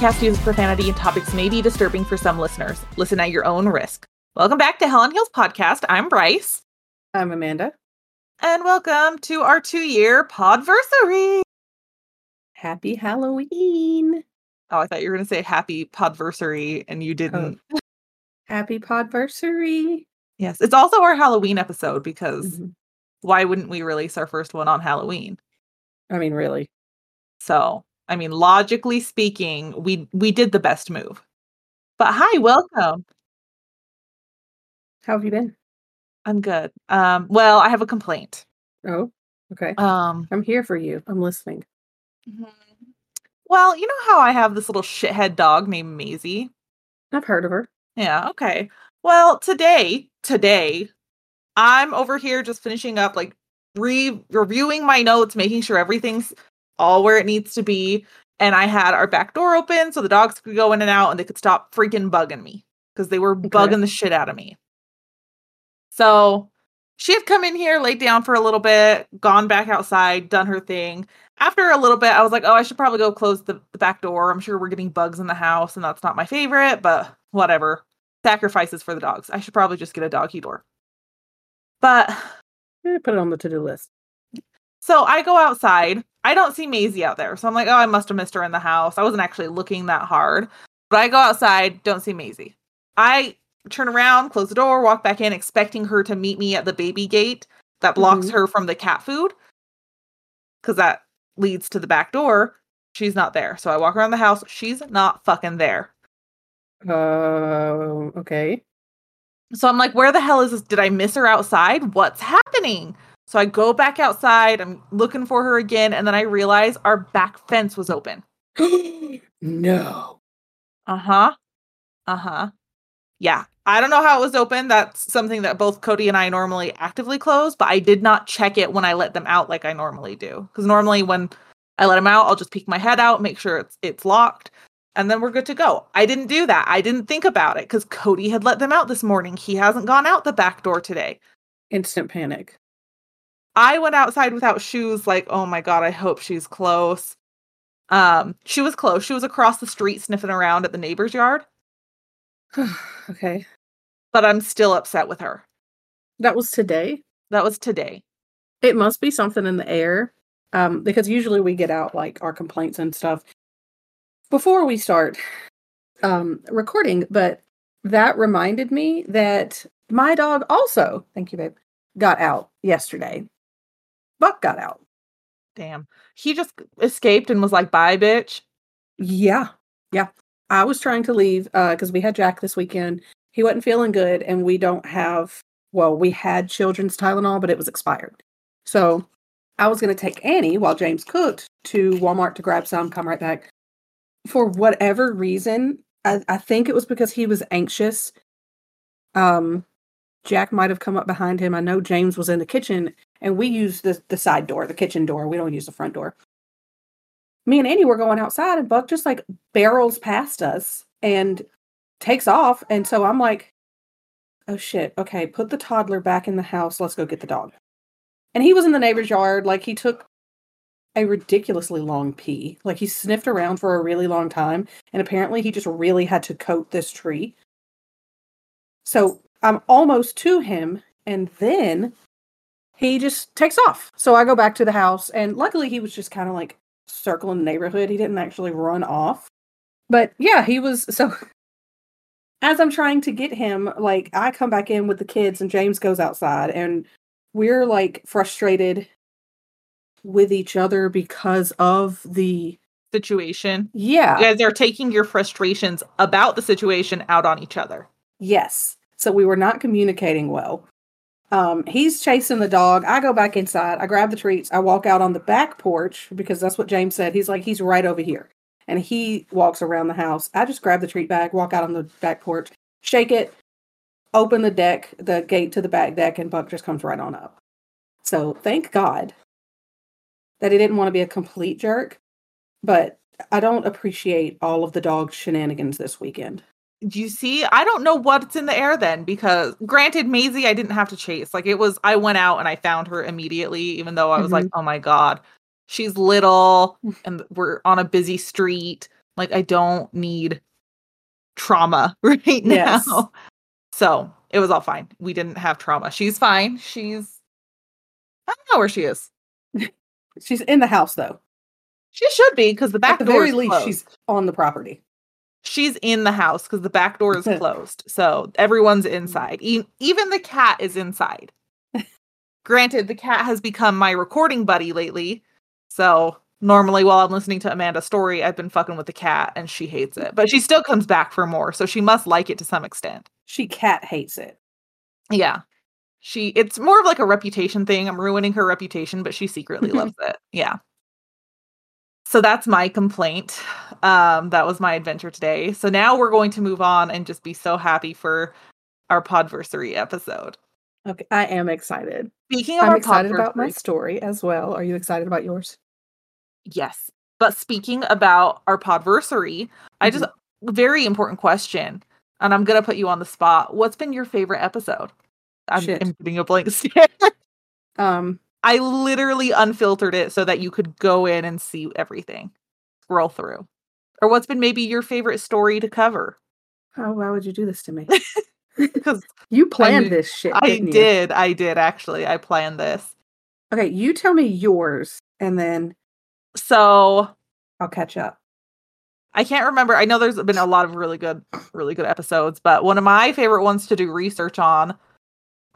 podcast uses profanity and topics may be disturbing for some listeners. Listen at your own risk. Welcome back to Hell on Heels Podcast. I'm Bryce. I'm Amanda. And welcome to our two year podversary. Happy Halloween. Oh, I thought you were going to say happy podversary and you didn't. Oh. Happy podversary. Yes, it's also our Halloween episode because Mhm. why wouldn't we release our first one on Halloween? I mean, really. So, I mean, logically speaking, we we did the best move. But hi, welcome. How have you been? I'm good. Um, well, I have a complaint. Oh, okay. Um, I'm here for you. I'm listening. mhm. well, you know how I have this little shithead dog named Maisie? I've heard of her. Yeah, okay. Well, today, today, I'm over here just finishing up, like re reviewing my notes, making sure everything's all where it needs to be. And I had our back door open so the dogs could go in and out and they could stop freaking bugging me because they were bugging the shit out of me. So she had come in here, laid down for a little bit, gone back outside, done her thing. After a little bit, I was like, oh, I should probably go close the, the back door. I'm sure we're getting bugs in the house, and that's not my favorite, but whatever. Sacrifices for the dogs. I should probably just get a doggy door. But put it on the to-do list. So I go outside. I don't see Maisie out there. So I'm like, oh, I must have missed her in the house. I wasn't actually looking that hard. But I go outside, don't see Maisie. I turn around, close the door, walk back in, expecting her to meet me at the baby gate that blocks Mhm. her from the cat food. Cause that leads to the back door. She's not there. So I walk around the house. She's not fucking there. Uh, okay. So I'm like, where the hell is this? Did I miss her outside? What's happening? So I go back outside. I'm looking for her again. And then I realize our back fence was open. no. Uh huh. Uh huh. Yeah. I don't know how it was open. That's something that both Cody and I normally actively close, but I did not check it when I let them out like I normally do. Because normally when I let them out, I'll just peek my head out, make sure it's it's locked, and then we're good to go. I didn't do that. I didn't think about it because Cody had let them out this morning. He hasn't gone out the back door today. Instant panic. I went outside without shoes, like, oh my god, I hope she's close. Um, she was close. She was across the street sniffing around at the neighbor's yard, okay. but I'm still upset with her. That was today. That was today. It must be something in the air. Um, because usually we get out like our complaints and stuff before we start um recording, but that reminded me that my dog also, thank you, babe, got out yesterday. Buck got out. Damn. He just escaped and was like, bye, bitch. Yeah. Yeah. I was trying to leave uh because we had Jack this weekend. He wasn't feeling good, and we don't have well, we had children's Tylenol, but it was expired. So I was gonna take Annie while James cooked to Walmart to grab some, come right back. For whatever reason, I, I think it was because he was anxious. Um Jack might have come up behind him. I know James was in the kitchen and we use the the side door, the kitchen door. We don't use the front door me and Annie were going outside and Buck just like barrels past us and takes off. And so I'm like, oh shit, okay, put the toddler back in the house. Let's go get the dog. And he was in the neighbor's yard. Like he took a ridiculously long pee. Like he sniffed around for a really long time. And apparently he just really had to coat this tree. So I'm almost to him. And then he just takes off. So I go back to the house. And luckily he was just kind of like circling the neighborhood. He didn't actually run off. But yeah, he was so as I'm trying to get him, like I come back in with the kids and James goes outside and we're like frustrated with each other because of the Situation. yeah. Guys are taking your frustrations about the situation out on each other. Yes. So we were not communicating well. Um, he's chasing the dog. I go back inside. I grab the treats. I walk out on the back porch because that's what James said. He's like, he's right over here. And he walks around the house. I just grab the treat bag, walk out on the back porch, shake it, open the deck, the gate to the back deck, and Buck just comes right on up. So thank God that he didn't want to be a complete jerk. But I don't appreciate all of the dog shenanigans this weekend. Do you see? I don't know what's in the air then because granted, Maisie, I didn't have to chase. Like it was, I went out and I found her immediately, even though I was like, mm-hmm. oh my God, she's little mm. and we're on a busy street. Like I don't need trauma right now. Yes. So it was all fine. We didn't have trauma. She's fine. She's I don't know where she is. She's in the house though. She should be because the back At the door very is least, closed. she's on the property. She's in the house because the back door is closed. So everyone's inside. E- even the cat is inside. Granted, the cat has become my recording buddy lately. So normally while I'm listening to Amanda's story, I've been fucking with the cat and she hates it. But she still comes back for more. So she must like it to some extent. She cat hates it. Yeah. She it's more of like a reputation thing. I'm ruining her reputation, but she secretly loves it. Yeah. So that's my complaint. Um that was my adventure today. So now we're going to move on and just be so happy for our podversary episode. Okay, I am excited. Speaking of I'm our excited about my story as well. Are you excited about yours? Yes. But speaking about our podversary, I just very important question. And I'm gonna put you on the spot. What's been your favorite episode? I'm. I'm getting a blank stare. Um, I literally unfiltered it so that you could go in and see everything, scroll through. Or what's been maybe your favorite story to cover? oh, why would you do this to me? Because You planned mean, this shit. I didn't you? did, I did actually. I planned this. Okay, you tell me yours, and then So I'll catch up. I can't remember. I know there's been a lot of really good, really good episodes, but one of my favorite ones to do research on.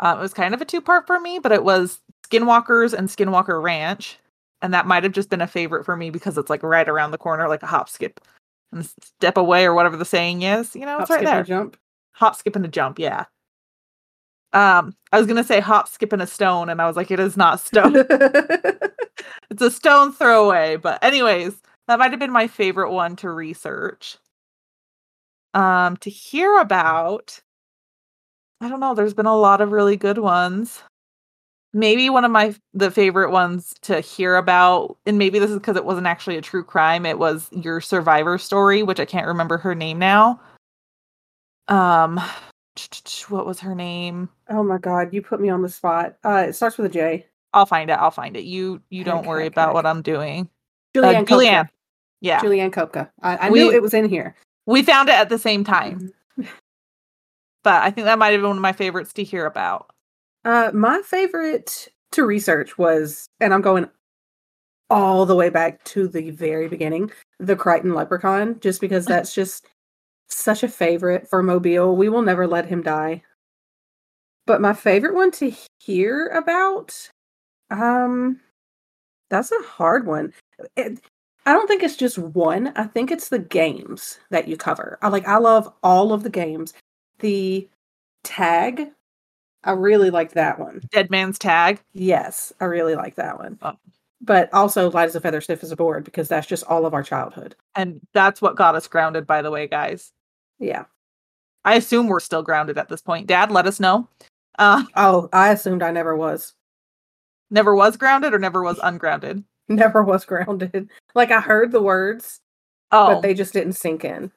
Um, it was kind of a two part for me, but it was Skinwalkers and Skinwalker Ranch, and that might have just been a favorite for me because it's like right around the corner, like a hop, skip, and step away, or whatever the saying is. You know, it's Hop, right there. Jump. Hop, skip, and a jump. Yeah. Um, I was gonna say hop, skip, and a stone, and I was like, it is not stone. it's a stone throw away. But anyways, that might have been my favorite one to research. Um, to hear about. I don't know. There's been a lot of really good ones. Maybe one of my the favorite ones to hear about, and maybe this is because it wasn't actually a true crime. It was your survivor story, which I can't remember her name now. Um, what was her name? oh my god, you put me on the spot. Uh, it starts with a J. I'll find it. I'll find it. You you don't Heck, worry heck, about what I'm doing. Julianne. uh. Julianne. Yeah, Julianne Koepcke. I, I We- knew it was in here. we found it at the same time, but I think that might have been one of my favorites to hear about. Uh, my favorite to research was, and I'm going all the way back to the very beginning, the Crichton Leprechaun, just because that's just such a favorite for Mobile. We will never let him die. But my favorite one to hear about, um, that's a hard one. It, I don't think it's just one. I think it's the games that you cover. I like. I love all of the games. The tag, I really like that one. Dead Man's Tag. Yes, I really like that one. Oh. But also light as a feather, stiff as a board, because that's just all of our childhood. And that's what got us grounded, by the way, guys. Yeah. I assume we're still grounded at this point. Dad, let us know. Uh, Oh, I assumed I never was. never was grounded or never was ungrounded. Never was grounded. Like I heard the words, Oh, but they just didn't sink in.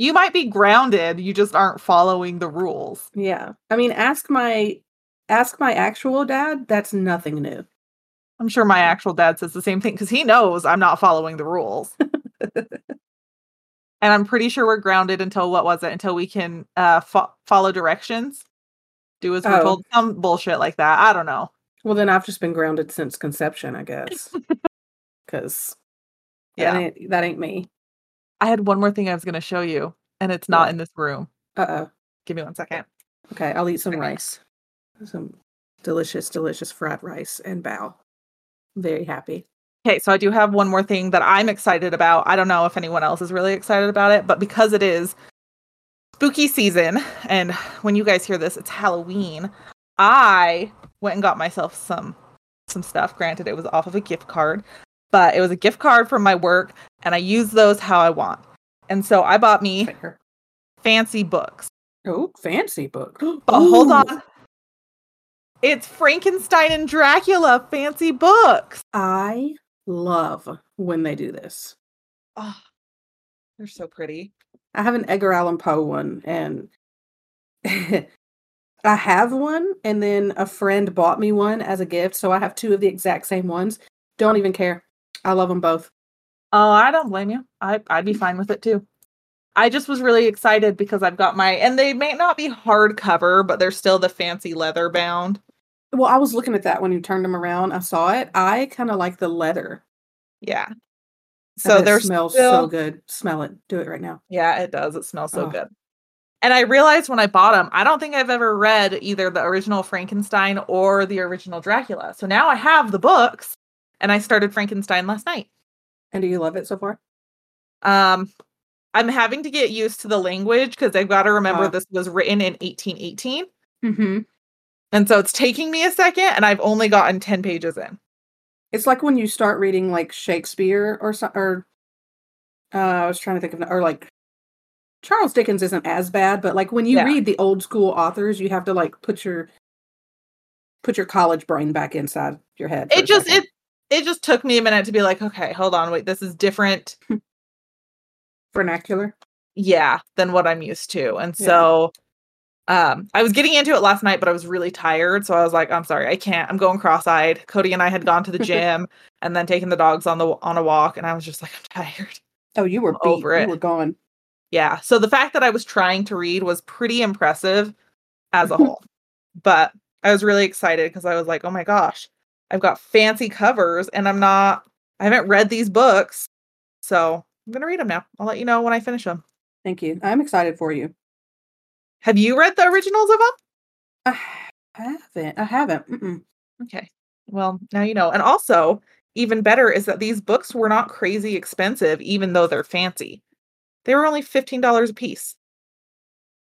You might be grounded. You just aren't following the rules. Yeah. I mean, ask my ask my actual dad, that's nothing new. I'm sure my actual dad says the same thing because he knows I'm not following the rules. and I'm pretty sure we're grounded until what was it? Until we can uh fo- follow directions, do as we're Oh. told. Some bullshit like that. I don't know. Well, then I've just been grounded since conception, I guess. Because Yeah, that ain't, that ain't me. I had one more thing I was going to show you, and it's not What? in this room. Uh oh. Give me one second. Okay, I'll eat some Okay. rice. Some delicious, delicious fried rice and bow. Very happy. Okay, so I do have one more thing that I'm excited about. I don't know if anyone else is really excited about it, but because it is spooky season, and when you guys hear this, it's Halloween. I went and got myself some some stuff. Granted, it was off of a gift card, but it was a gift card from my work, and I use those how I want. And so I bought me Fair. fancy books. Oh, fancy book. But hold on. It's Frankenstein and Dracula fancy books. I love when they do this. Oh, they're so pretty. I have an Edgar Allan Poe one, and I have one, and then a friend bought me one as a gift, so I have two of the exact same ones. Don't even care. I love them both. Oh, I don't blame you. I I'd be fine with it too. I just was really excited because I've got my and they may not be hardcover, but they're still the fancy leather bound. Well, I was looking at that when you turned them around. I saw it. I kind of like the leather. Yeah. So they're smells still, so good. Smell it. Do it right now. Yeah, it does. It smells so Oh. good. And I realized when I bought them, I don't think I've ever read either the original Frankenstein or the original Dracula. So now I have the books and I started Frankenstein last night. And do you love it so far? Um I'm having to get used to the language because I've got to remember Ah. this was written in 1818. Mm-hmm. And so it's taking me a second and I've only gotten 10 pages in. It's like when you start reading like Shakespeare or so, or uh, I was trying to think of or like Charles Dickens isn't as bad, but like when you Yeah. read the old school authors, you have to like put your put your college brain back inside your head. It just second. it it just took me a minute to be like, okay, hold on, wait, this is different. vernacular. yeah than what i'm used to and Yeah. so um i was getting into it last night but i was really tired so i was like i'm sorry i can't i'm going cross-eyed cody and i had gone to the gym and then taken the dogs on the on a walk and i was just like i'm tired Oh, you were over You it. were gone. yeah so the fact that i was trying to read was pretty impressive as a whole but i was really excited because i was like oh my gosh i've got fancy covers and i'm not i haven't read these books so i'm gonna read them now i'll let you know when i finish them Thank you. I'm excited for you. have you read the originals of them I haven't. I haven't. Mm-mm. Okay. Well, now you know. And also, even better is that these books were not crazy expensive, even though they're fancy. They were only $15 a piece.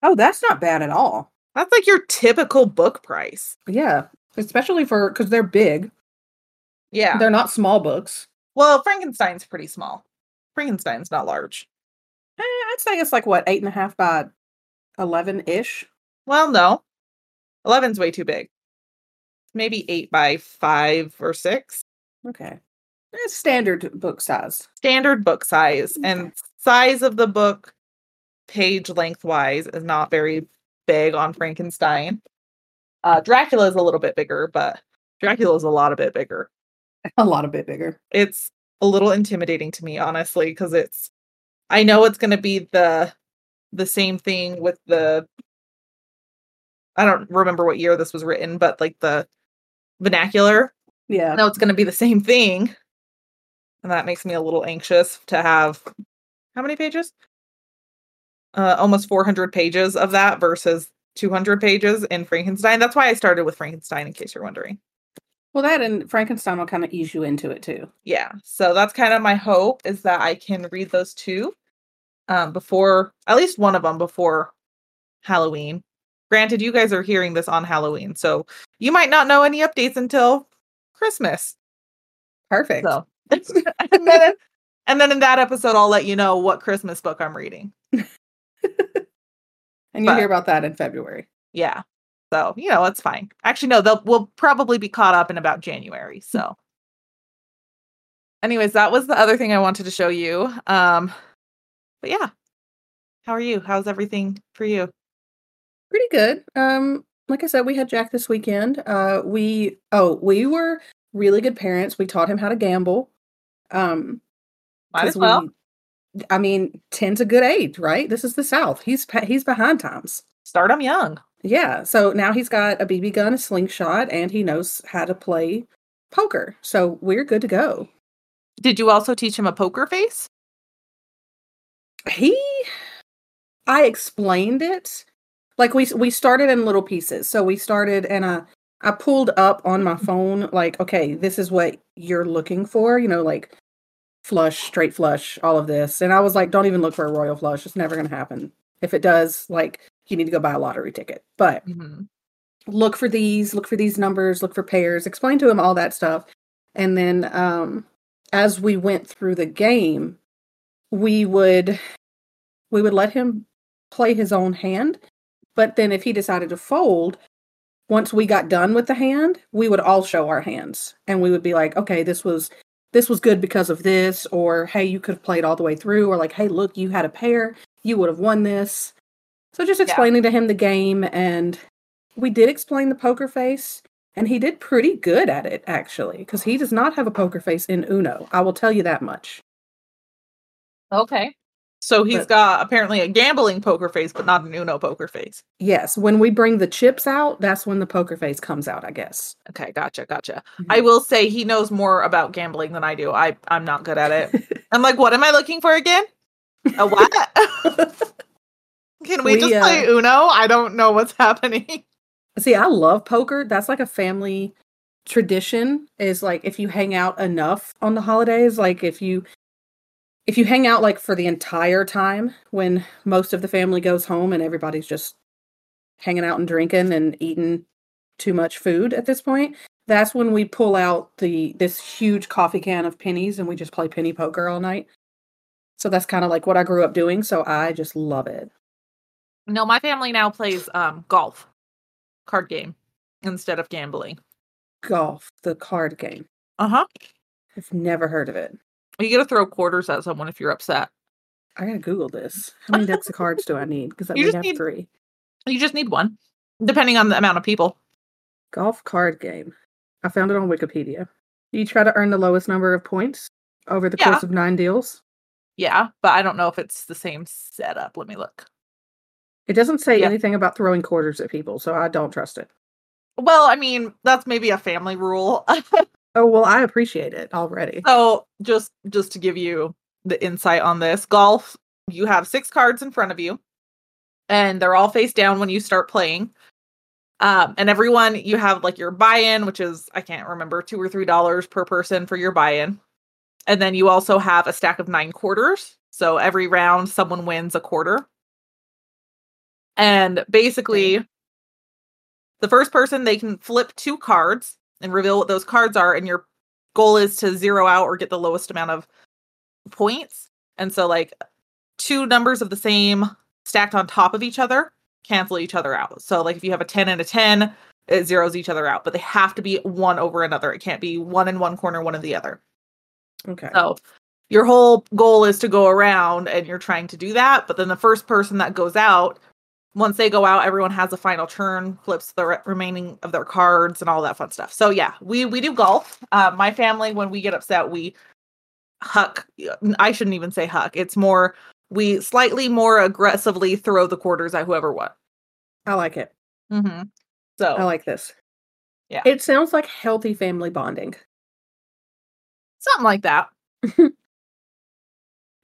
Oh, that's not bad at all. That's like your typical book price. Yeah, especially for because they're big. Yeah. They're not small books. well, Frankenstein's pretty small. Frankenstein's not large. Eh, I'd say it's like what eight and a half by eleven ish. Well, no. 11's way too big. Maybe 8 by 5 or 6. Okay, it's standard book size. Standard book size. And size of the book, page lengthwise, is not very big on Frankenstein. Uh, Dracula is a little bit bigger, but Dracula is a lot a bit bigger. A lot a bit bigger. It's a little intimidating to me, honestly, because it's. I know it's going to be the the same thing with the. I don't remember what year this was written, but like the vernacular. Yeah. I know it's going to be the same thing, and that makes me a little anxious to have. How many pages? Uh, almost 400 pages of that versus 200 pages in Frankenstein. That's why I started with Frankenstein, in case you're wondering. Well, that and Frankenstein will kind of ease you into it too. yeah so that's kind of my hope is that i can read those two um before at least one of them before halloween granted you guys are hearing this on halloween so you might not know any updates until christmas Perfect. so and then and then in that episode i'll let you know what christmas book i'm reading and you'll hear about that in February. yeah so you know it's fine actually no they'll we'll probably be caught up in about january so anyways that was the other thing i wanted to show you um but yeah how are you how's everything for you Pretty good. Um, like I said, we had Jack this weekend. Uh, we oh, we were really good parents. We taught him how to gamble. Um, might as well we- I mean, ten's a good age, right? This is the South. He's he's behind times. start them young Yeah. So now he's got a BB gun, a slingshot, and he knows how to play poker. So we're good to go. did you also teach him a poker face He, I explained it. Like we we started in little pieces. So we started and I I pulled up on my phone like, okay, this is what you're looking for. You know, like flush, straight flush, all of this. And I was like, don't even look for a royal flush. It's never gonna happen. If it does, like you need to go buy a lottery ticket. But Mhm. look for these, look for these numbers, look for pairs, explain to him all that stuff. And then um as we went through the game, we would we would let him play his own hand, but then if he decided to fold, once we got done with the hand, we would all show our hands and we would be like, "Okay, this was this was good because of this," or "Hey, you could have played all the way through," or like, "Hey, look, you had a pair, you would have won this." So just Yeah. explaining to him the game and we did explain the poker face and he did pretty good at it actually because he does not have a poker face in Uno. I will tell you that much. Okay. So he's But- got apparently a gambling poker face, but not an Uno poker face. Yes, when we bring the chips out, that's when the poker face comes out, I guess. Okay, gotcha, gotcha. Mhm. I will say he knows more about gambling than I do. I I'm not good at it. I'm like, what am I looking for again? A what? Can we, We, just play uh, Uno? I don't know what's happening. See, I love poker. That's like a family tradition is like if you hang out enough on the holidays, like if you if you hang out like for the entire time when most of the family goes home and everybody's just hanging out and drinking and eating too much food at this point, that's when we pull out the this huge coffee can of pennies and we just play penny poker all night. So that's kind of like what I grew up doing, so I just love it. No, my family now plays um golf card game instead of gambling. Golf, the card game. Uh-huh. I've never heard of it. You gotta throw quarters at someone if you're upset. I gotta Google this. How many decks of cards do I need? Because I You only just have need- three. You just need one, depending on the amount of people. Golf card game. I found it on Wikipedia. You try to earn the lowest number of points over the Yeah. course of nine deals. Yeah, but I don't know if it's the same setup. Let me look. It doesn't say Yeah. anything about throwing quarters at people, so I don't trust it. Well, I mean, that's maybe a family rule. Oh well, I appreciate it already. so just just to give you the insight on this, golf, you have six cards in front of you, and they're all face down when you start playing. Um, and everyone you have like your buy-in, which is I can't remember, two or three dollars per person for your buy-in. And then you also have a stack of nine quarters. So every round someone wins a quarter. And basically, the first person they can flip two cards and reveal what those cards are, and your goal is to zero out or get the lowest amount of points. And so, like, two numbers of the same stacked on top of each other cancel each other out. So, like, if you have a 10 and a 10, it zeroes each other out, but they have to be one over another. It can't be one in one corner, one in the other. Okay. So your whole goal is to go around and you're trying to do that. But then the first person that goes out, once they go out, everyone has a final turn, flips the re- remaining of their cards and all that fun stuff. So yeah, we we do golf. Uh, my family, when we get upset, we huck. I shouldn't even say huck. It's more we slightly more aggressively throw the quarters at whoever won. I like it. Mm-hmm. So I like this. Yeah. It sounds like healthy family bonding. something like that.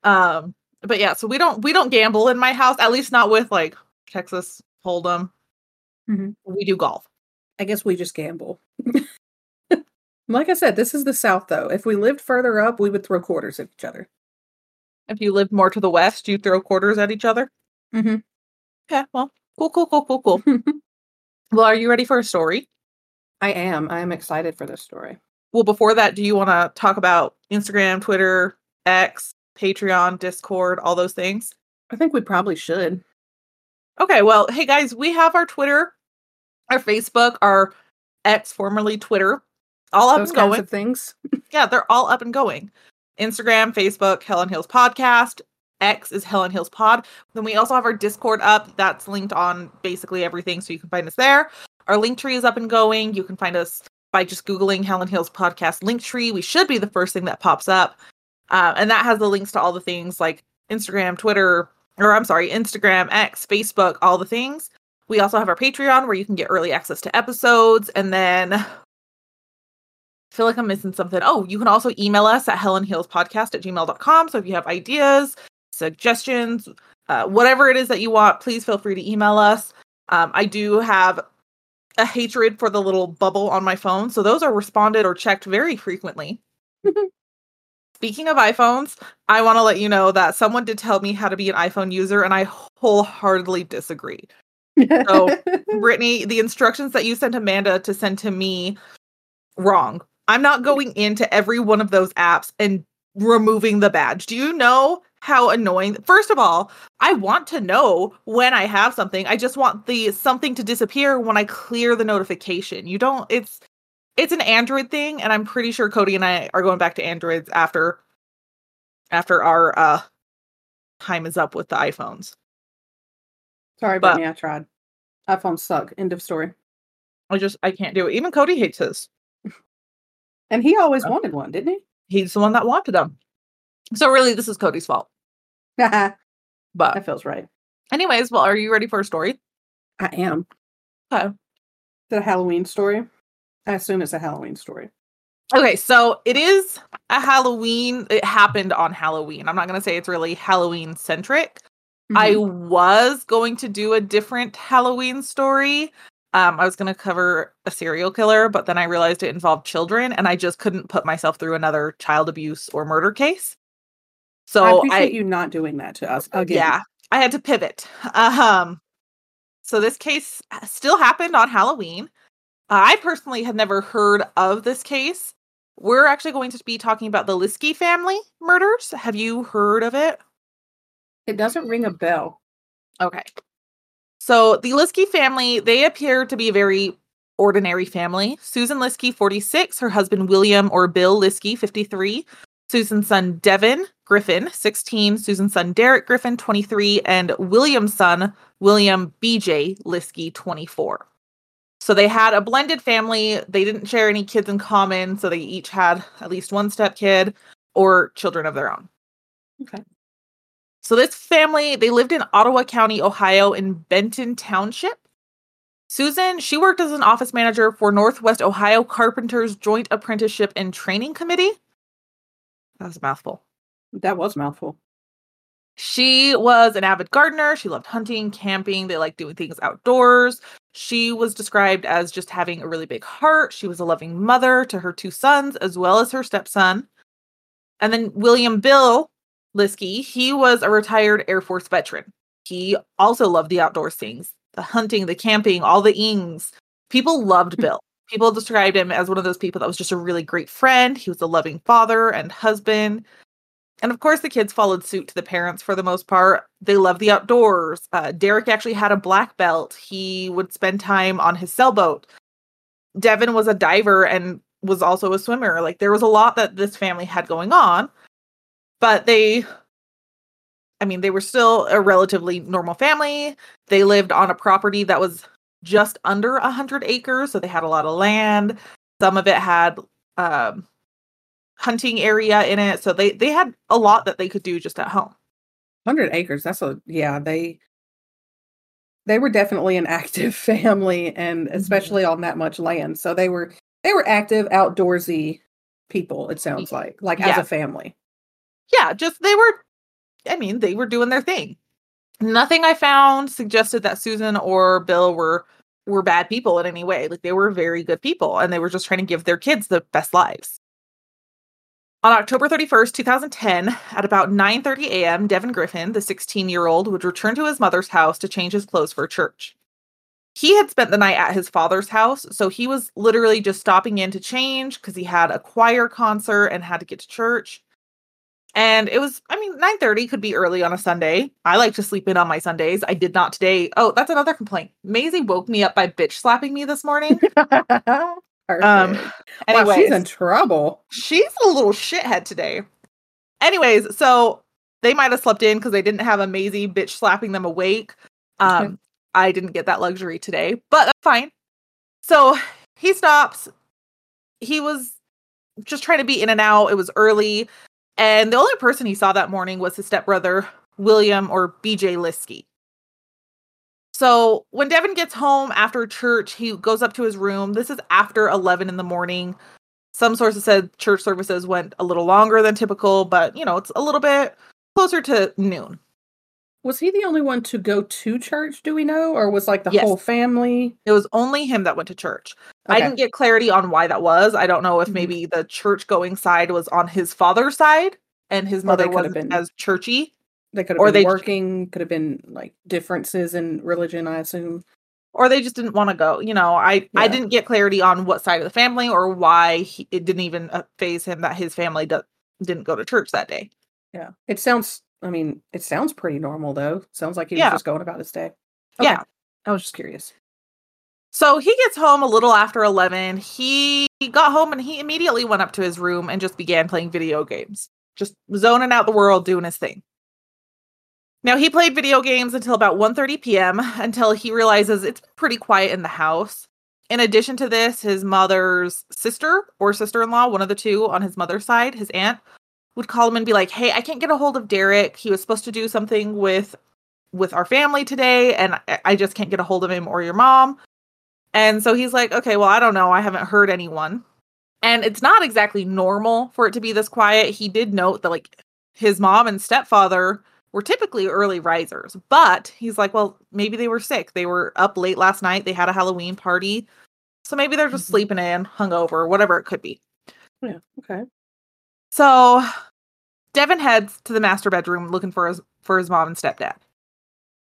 um, but yeah, so we don't we don't gamble in my house, at least not with like Texas Hold'em. Mhm. We do golf. I guess we just gamble. like I said, this is the South, though. If we lived further up, we would throw quarters at each other. If you lived more to the west, you throw quarters at each other. Mm-hmm. Okay, well, cool, cool, cool, cool, cool. well, are you ready for a story? I am. I am excited for this story. Well, before that, do you want to talk about Instagram, Twitter, X, Patreon, Discord, all those things? I think we probably should. Okay, well, hey guys, we have our Twitter, our Facebook, our X, formerly Twitter, all up Those and going. of things. Yeah, they're all up and going. Instagram, Facebook, Hell on Heels Podcast. X is Hell on Heels Pod. Then we also have our Discord up. That's linked on basically everything, so you can find us there. Our link tree is up and going. You can find us by just Googling Hell on Heels Podcast link tree. We should be the first thing that pops up. Uh, and that has the links to all the things like Instagram, Twitter, or I'm sorry, Instagram, X, Facebook, all the things. We also have our Patreon where you can get early access to episodes. And then I feel like I'm missing something. Oh, you can also email us at hellonheelspodcast at gmail.com. So if you have ideas, suggestions, uh, whatever it is that you want, please feel free to email us. Um, I do have a hatred for the little bubble on my phone. So those are responded or checked very frequently. Speaking of iPhones, I want to let you know that someone did tell me how to be an iPhone user, and I wholeheartedly disagree. So, Brittany, the instructions that you sent Amanda to send to me, wrong. I'm not going into every one of those apps and removing the badge. Do you know how annoying? First of all, I want to know when I have something. I just want the something to disappear when I clear the notification. You don't it's it's an Android thing and I'm pretty sure Cody and I are going back to Androids after after our uh time is up with the iPhones. Sorry, But- Brittany, I tried. iPhones suck. End of story. I just I can't do it. Even Cody hates his. And he always Uh, wanted one, didn't he? He's the one that wanted them. So really, this is Cody's fault. But that feels right. anyways, well, are you ready for a story? I am. Okay. It Halloween story? I assume it's a Halloween story. Okay, so it is a Halloween. It happened on Halloween. I'm not going to say it's really Halloween centric. I Mhm. was going to do a different Halloween story. Um, I was going to cover a serial killer, but then I realized it involved children, and I just couldn't put myself through another child abuse or murder case. So I, appreciate you not doing that to us again. yeah, I had to pivot. Um, so this case still happened on Halloween. I personally had never heard of this case. We're actually going to be talking about the Liske family murders. Have you heard of it? It doesn't ring a bell. Okay. So the Liske family, they appear to be a very ordinary family. Susan Liske, 46, her husband William or Bill Liske, 53, Susan's son Devin Griffin, 16, Susan's son Derek Griffin, 23, and William's son William BJ Liske, 24. So they had a blended family. They didn't share any kids in common, so they each had at least one stepkid or children of their own. Okay. So this family, they lived in Ottawa County, Ohio in Benton Township. Susan, she worked as an office manager for Northwest Ohio Carpenters Joint Apprenticeship and Training Committee. That was a mouthful. That was a mouthful. She was an avid gardener. She loved hunting, camping. They liked doing things outdoors. She was described as just having a really big heart. She was a loving mother to her two sons as well as her stepson. And then William Bill Liske, he was a retired Air Force veteran. He also loved the outdoor things, the hunting, the camping, all the ings. People loved hmm. Bill. People described him as one of those people that was just a really great friend. He was a loving father and husband. And of course, the kids followed suit to the parents for the most part. They loved the outdoors. Uh, Derek actually had a black belt. He would spend time on his sailboat. Devin was a diver and was also a swimmer. Like there was a lot that this family had going on, but they, I mean, they were still a relatively normal family. They lived on a property that was just under a hundred acres, so they had a lot of land. Some of it had um, hunting area in it, so they they had a lot that they could do just at home. Hundred acres. That's a yeah. They they were definitely an active family, and mm-hmm. especially on that much land. So they were they were active, outdoorsy people. It sounds like like as a family. yeah, just they were I mean, they were doing their thing. Nothing I found suggested that Susan or Bill were were bad people in any way. Like they were very good people and they were just trying to give their kids the best lives. On October 31st, 2010, at about 9:30 a.m., Devin Griffin, the 16-year-old, would return to his mother's house to change his clothes for church. He had spent the night at his father's house, so he was literally just stopping in to change because he had a choir concert and had to get to church. And it was, I mean, 9:30 could be early on a Sunday. I like to sleep in on my Sundays. I did not today. Oh, that's another complaint. Maisie woke me up by bitch slapping me this morning. Um, wow, she's in trouble. she's a little shithead today. Anyways, so they might have slept in because they didn't have a Maisie bitch slapping them awake. Um, Okay. I didn't get that luxury today, but that's fine. So he stops. He was just trying to be in and out. It was early. And the only person he saw that morning was his stepbrother, William or BJ Liske. So when Devin gets home after church, he goes up to his room. This is after 11 in the morning. Some sources said church services went a little longer than typical, but you know, it's a little bit closer to noon. Was he the only one to go to church? Do we know, or was like the Yes. whole family? It was only him that went to church. I didn't get clarity on why that was. I don't know if Mhm. maybe the church going side was on his father's side and his mother wasn't been- as churchy, They could have or been they- working. Could have been like differences in religion. I assume. or they just didn't want to go. You know, I I didn't get clarity on what side of the family or why he, it didn't even phase him that his family do, didn't go to church that day. Yeah, it sounds. I mean, it sounds pretty normal though. Sounds like he was just going about his day. Yeah. I was just curious. So he gets home a little after 11. He got home and he immediately went up to his room and just began playing video games, just zoning out the world, doing his thing. Now he played video games until about 1:30 p.m. until he realizes it's pretty quiet in the house. In addition to this, his mother's sister or sister-in-law, one of the two on his mother's side, his aunt, would call him and be like, "Hey, I can't get a hold of Derek. He was supposed to do something with with our family today and I just can't get a hold of him or your mom." And so he's like, "Okay, well, I don't know. I haven't heard anyone." And it's not exactly normal for it to be this quiet. He did note that like his mom and stepfather were typically early risers, but he's like, well, maybe they were sick. They were up late last night. They had a Halloween party. So maybe they're just mm-hmm. sleeping in, hungover, whatever it could be. Yeah. Okay. So Devin heads to the master bedroom looking for his for his mom and stepdad.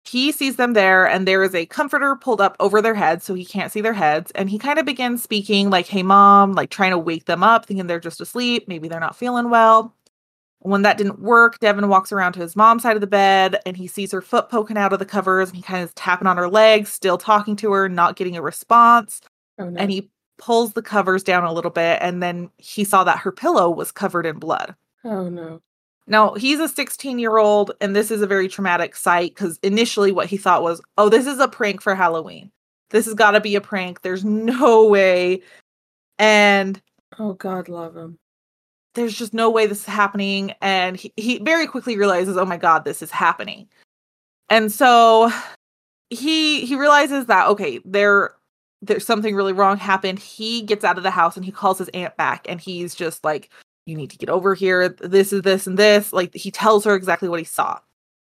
He sees them there and there is a comforter pulled up over their heads so he can't see their heads and he kind of begins speaking like, "Hey mom," like trying to wake them up thinking they're just asleep, maybe they're not feeling well. When that didn't work, Devin walks around to his mom's side of the bed and he sees her foot poking out of the covers and he kind of is tapping on her legs, still talking to her, not getting a response. Oh, no. And he pulls the covers down a little bit and then he saw that her pillow was covered in blood. Oh no. Now, he's a 16 year old and this is a very traumatic sight because initially what he thought was, oh, this is a prank for Halloween. This has got to be a prank. There's no way. And oh, God, love him there's just no way this is happening. And he, he very quickly realizes oh my god this is happening. And so he he realizes that okay there there's something really wrong happened. He gets out of the house and he calls his aunt back and he's just like you need to get over here. This is this and this. Like he tells her exactly what he saw.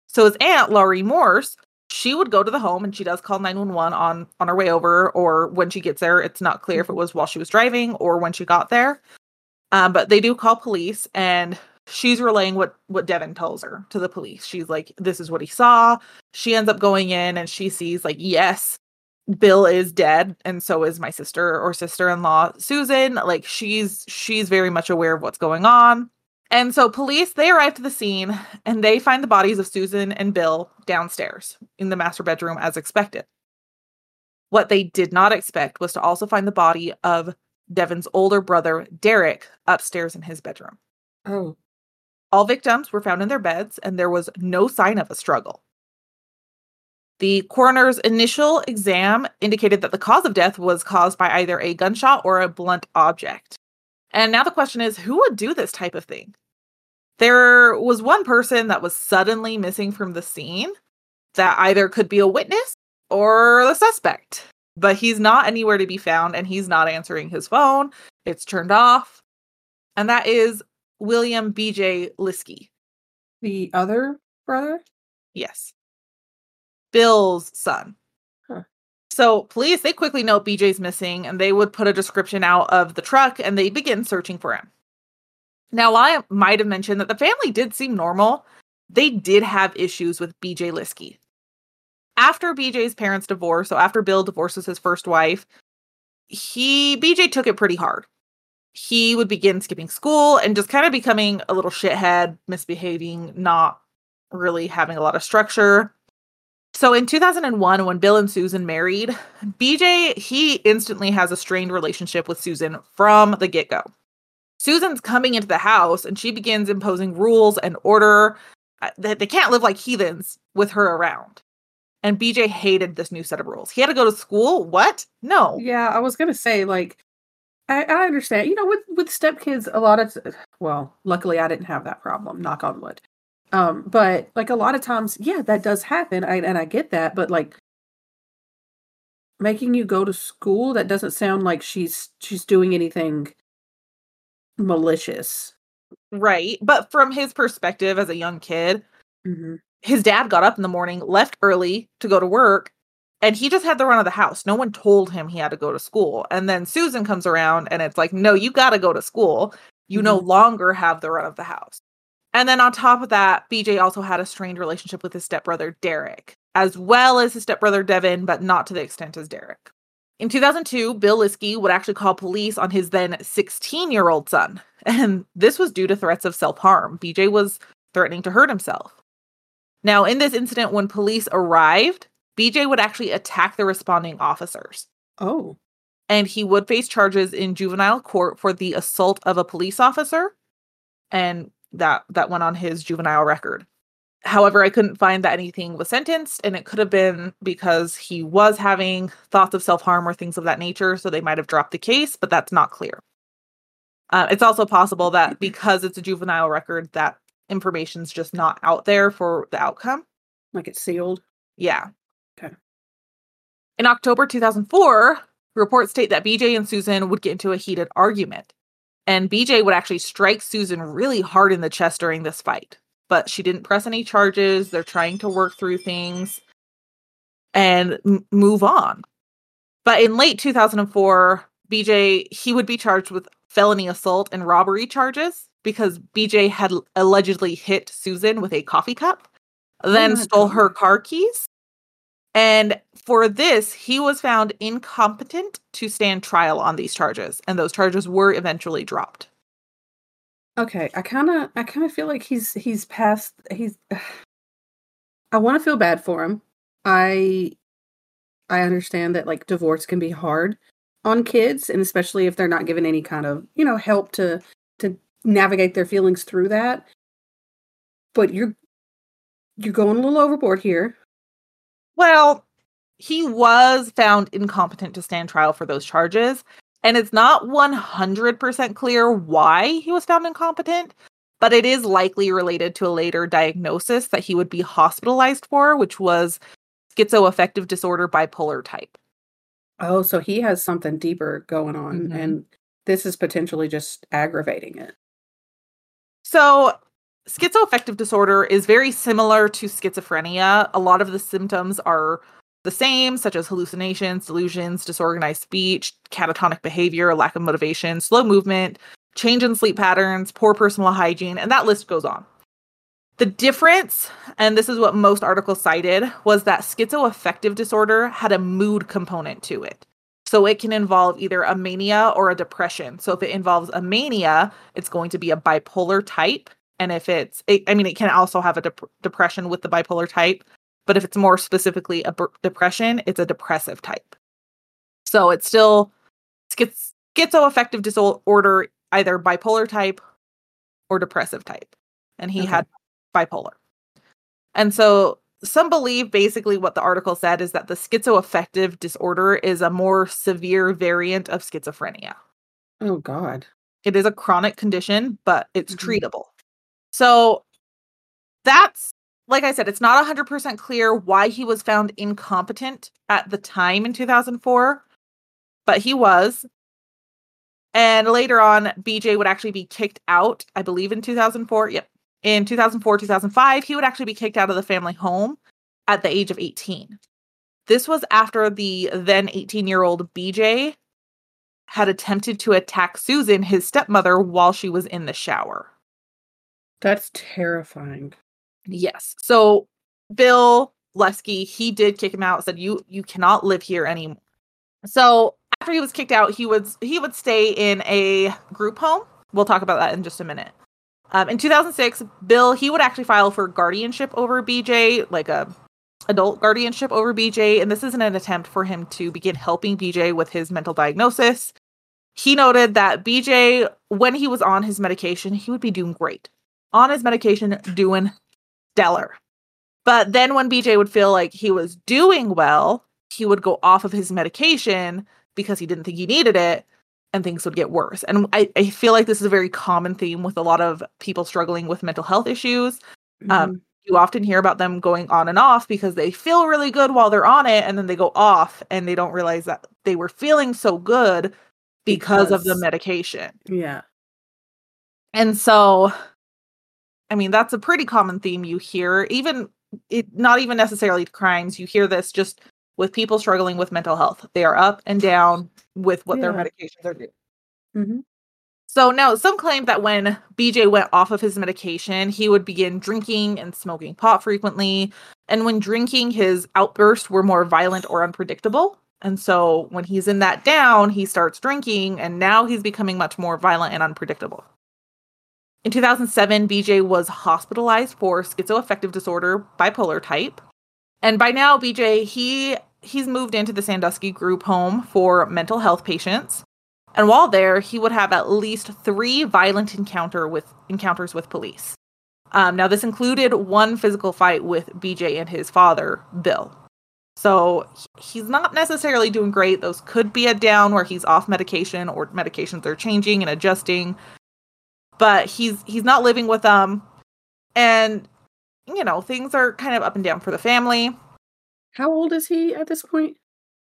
So his aunt laurie morse she would go to the home and she does call 911 on on her way over or when she gets there. It's not clear if it was while she was driving or when she got there um, but they do call police and she's relaying what what Devin tells her to the police. She's like, "This is what he saw." She ends up going in and she sees like, "Yes, Bill is dead, and so is my sister or sister-in-law Susan." Like she's she's very much aware of what's going on. And so police they arrive to the scene and they find the bodies of Susan and Bill downstairs in the master bedroom as expected. What they did not expect was to also find the body of Devin's older brother, Derek, upstairs in his bedroom. Oh. All victims were found in their beds, and there was no sign of a struggle. The coroner's initial exam indicated that the cause of death was caused by either a gunshot or a blunt object. And now the question is who would do this type of thing? There was one person that was suddenly missing from the scene that either could be a witness or the suspect but he's not anywhere to be found and he's not answering his phone. It's turned off. And that is William BJ Liske. The other brother? Yes. Bill's son. Huh. So police, they quickly note BJ's missing and they would put a description out of the truck and they begin searching for him. Now, I might have mentioned that the family did seem normal. They did have issues with BJ Liske after BJ's parents divorce, so after Bill divorces his first wife, he BJ took it pretty hard. He would begin skipping school and just kind of becoming a little shithead, misbehaving, not really having a lot of structure. So in 2001 when Bill and Susan married, BJ he instantly has a strained relationship with Susan from the get-go. Susan's coming into the house and she begins imposing rules and order uh, that they can't live like heathens with her around. And BJ hated this new set of rules. He had to go to school. What? No. Yeah, I was gonna say like, I, I understand. You know, with with stepkids, a lot of well, luckily I didn't have that problem. Knock on wood. Um, but like a lot of times, yeah, that does happen. I and I get that, but like making you go to school that doesn't sound like she's she's doing anything malicious right but from his perspective as a young kid mm-hmm his dad got up in the morning, left early to go to work, and he just had the run of the house. No one told him he had to go to school. And then Susan comes around and it's like, no, you got to go to school. You mm-hmm. no longer have the run of the house. And then on top of that, BJ also had a strained relationship with his stepbrother, Derek, as well as his stepbrother, Devin, but not to the extent as Derek. In 2002, Bill Liske would actually call police on his then 16 year old son. And this was due to threats of self harm. BJ was threatening to hurt himself. Now, in this incident, when police arrived, BJ would actually attack the responding officers. Oh. And he would face charges in juvenile court for the assault of a police officer. And that that went on his juvenile record. However, I couldn't find that anything was sentenced, and it could have been because he was having thoughts of self harm or things of that nature. So they might have dropped the case, but that's not clear. Uh, it's also possible that because it's a juvenile record, that information's just not out there for the outcome. Like it's sealed. Yeah. Okay. In October 2004, reports state that BJ and Susan would get into a heated argument. And BJ would actually strike Susan really hard in the chest during this fight. But she didn't press any charges. They're trying to work through things and m- move on. But in late 2004, BJ he would be charged with felony assault and robbery charges because BJ had allegedly hit Susan with a coffee cup, then my stole God. her car keys. And for this, he was found incompetent to stand trial on these charges, and those charges were eventually dropped. Okay, I kind of I kind of feel like he's he's past he's I want to feel bad for him. I I understand that like divorce can be hard on kids and especially if they're not given any kind of, you know, help to navigate their feelings through that. But you're you're going a little overboard here. Well, he was found incompetent to stand trial for those charges, and it's not 100% clear why he was found incompetent, but it is likely related to a later diagnosis that he would be hospitalized for, which was schizoaffective disorder bipolar type. Oh, so he has something deeper going on Mhm. and this is potentially just aggravating it. So, schizoaffective disorder is very similar to schizophrenia. A lot of the symptoms are the same, such as hallucinations, delusions, disorganized speech, catatonic behavior, lack of motivation, slow movement, change in sleep patterns, poor personal hygiene, and that list goes on. The difference, and this is what most articles cited, was that schizoaffective disorder had a mood component to it. So it can involve either a mania or a depression. So if it involves a mania, it's going to be a bipolar type. And if it's, it, I mean, it can also have a dep- depression with the bipolar type. But if it's more specifically a b- depression, it's a depressive type. So it's still schiz- schizoaffective disorder, either bipolar type or depressive type. And he Okay. had bipolar. And so some believe basically what the article said is that the schizoaffective disorder is a more severe variant of schizophrenia. Oh god. It is a chronic condition, but it's Mhm. treatable. So that's like I said, it's not 100% clear why he was found incompetent at the time in 2004, but he was. And later on, BJ would actually be kicked out, I believe in 2004. Yep. In 2004, 2005, he would actually be kicked out of the family home at the age of 18. This was after the then 18 year old BJ had attempted to attack Susan, his stepmother, while she was in the shower. That's terrifying. Yes. So Bill Liske, he did kick him out, said you you cannot live here anymore. So after he was kicked out, he would he would stay in a group home. We'll talk about that in just a minute. Um, in 2006, Bill he would actually file for guardianship over BJ, like a adult guardianship over BJ, and this is in an attempt for him to begin helping BJ with his mental diagnosis. He noted that BJ, when he was on his medication, he would be doing great. On his medication, doing stellar. But then when BJ would feel like he was doing well, he would go off of his medication because he didn't think he needed it and things would get worse. And I, I feel like this is a very common theme with a lot of people struggling with mental health issues. Um, Mhm. You often hear about them going on and off because they feel really good while they're on it and then they go off and they don't realize that they were feeling so good because, of the medication. yeah. And so, I mean, that's a pretty common theme you hear, even it not even necessarily crimes. You hear this just with people struggling with mental health. They are up and down with what their medications are doing. Mhm. So now some claim that when BJ went off of his medication, he would begin drinking and smoking pot frequently. And when drinking, his outbursts were more violent or unpredictable. And so when he's in that down, he starts drinking, and now he's becoming much more violent and unpredictable. In 2007, BJ was hospitalized for schizoaffective disorder, bipolar type. And by now, BJ, he he's moved into the Sandusky group home for mental health patients. And while there, he would have at least three violent encounter with encounters with police. Um, now, this included one physical fight with BJ and his father, Bill. So he's not necessarily doing great. Those could be a down where he's off medication or medications are changing and adjusting. But he's he's not living with them. And you know, things are kind of up and down for the family. How old is he at this point?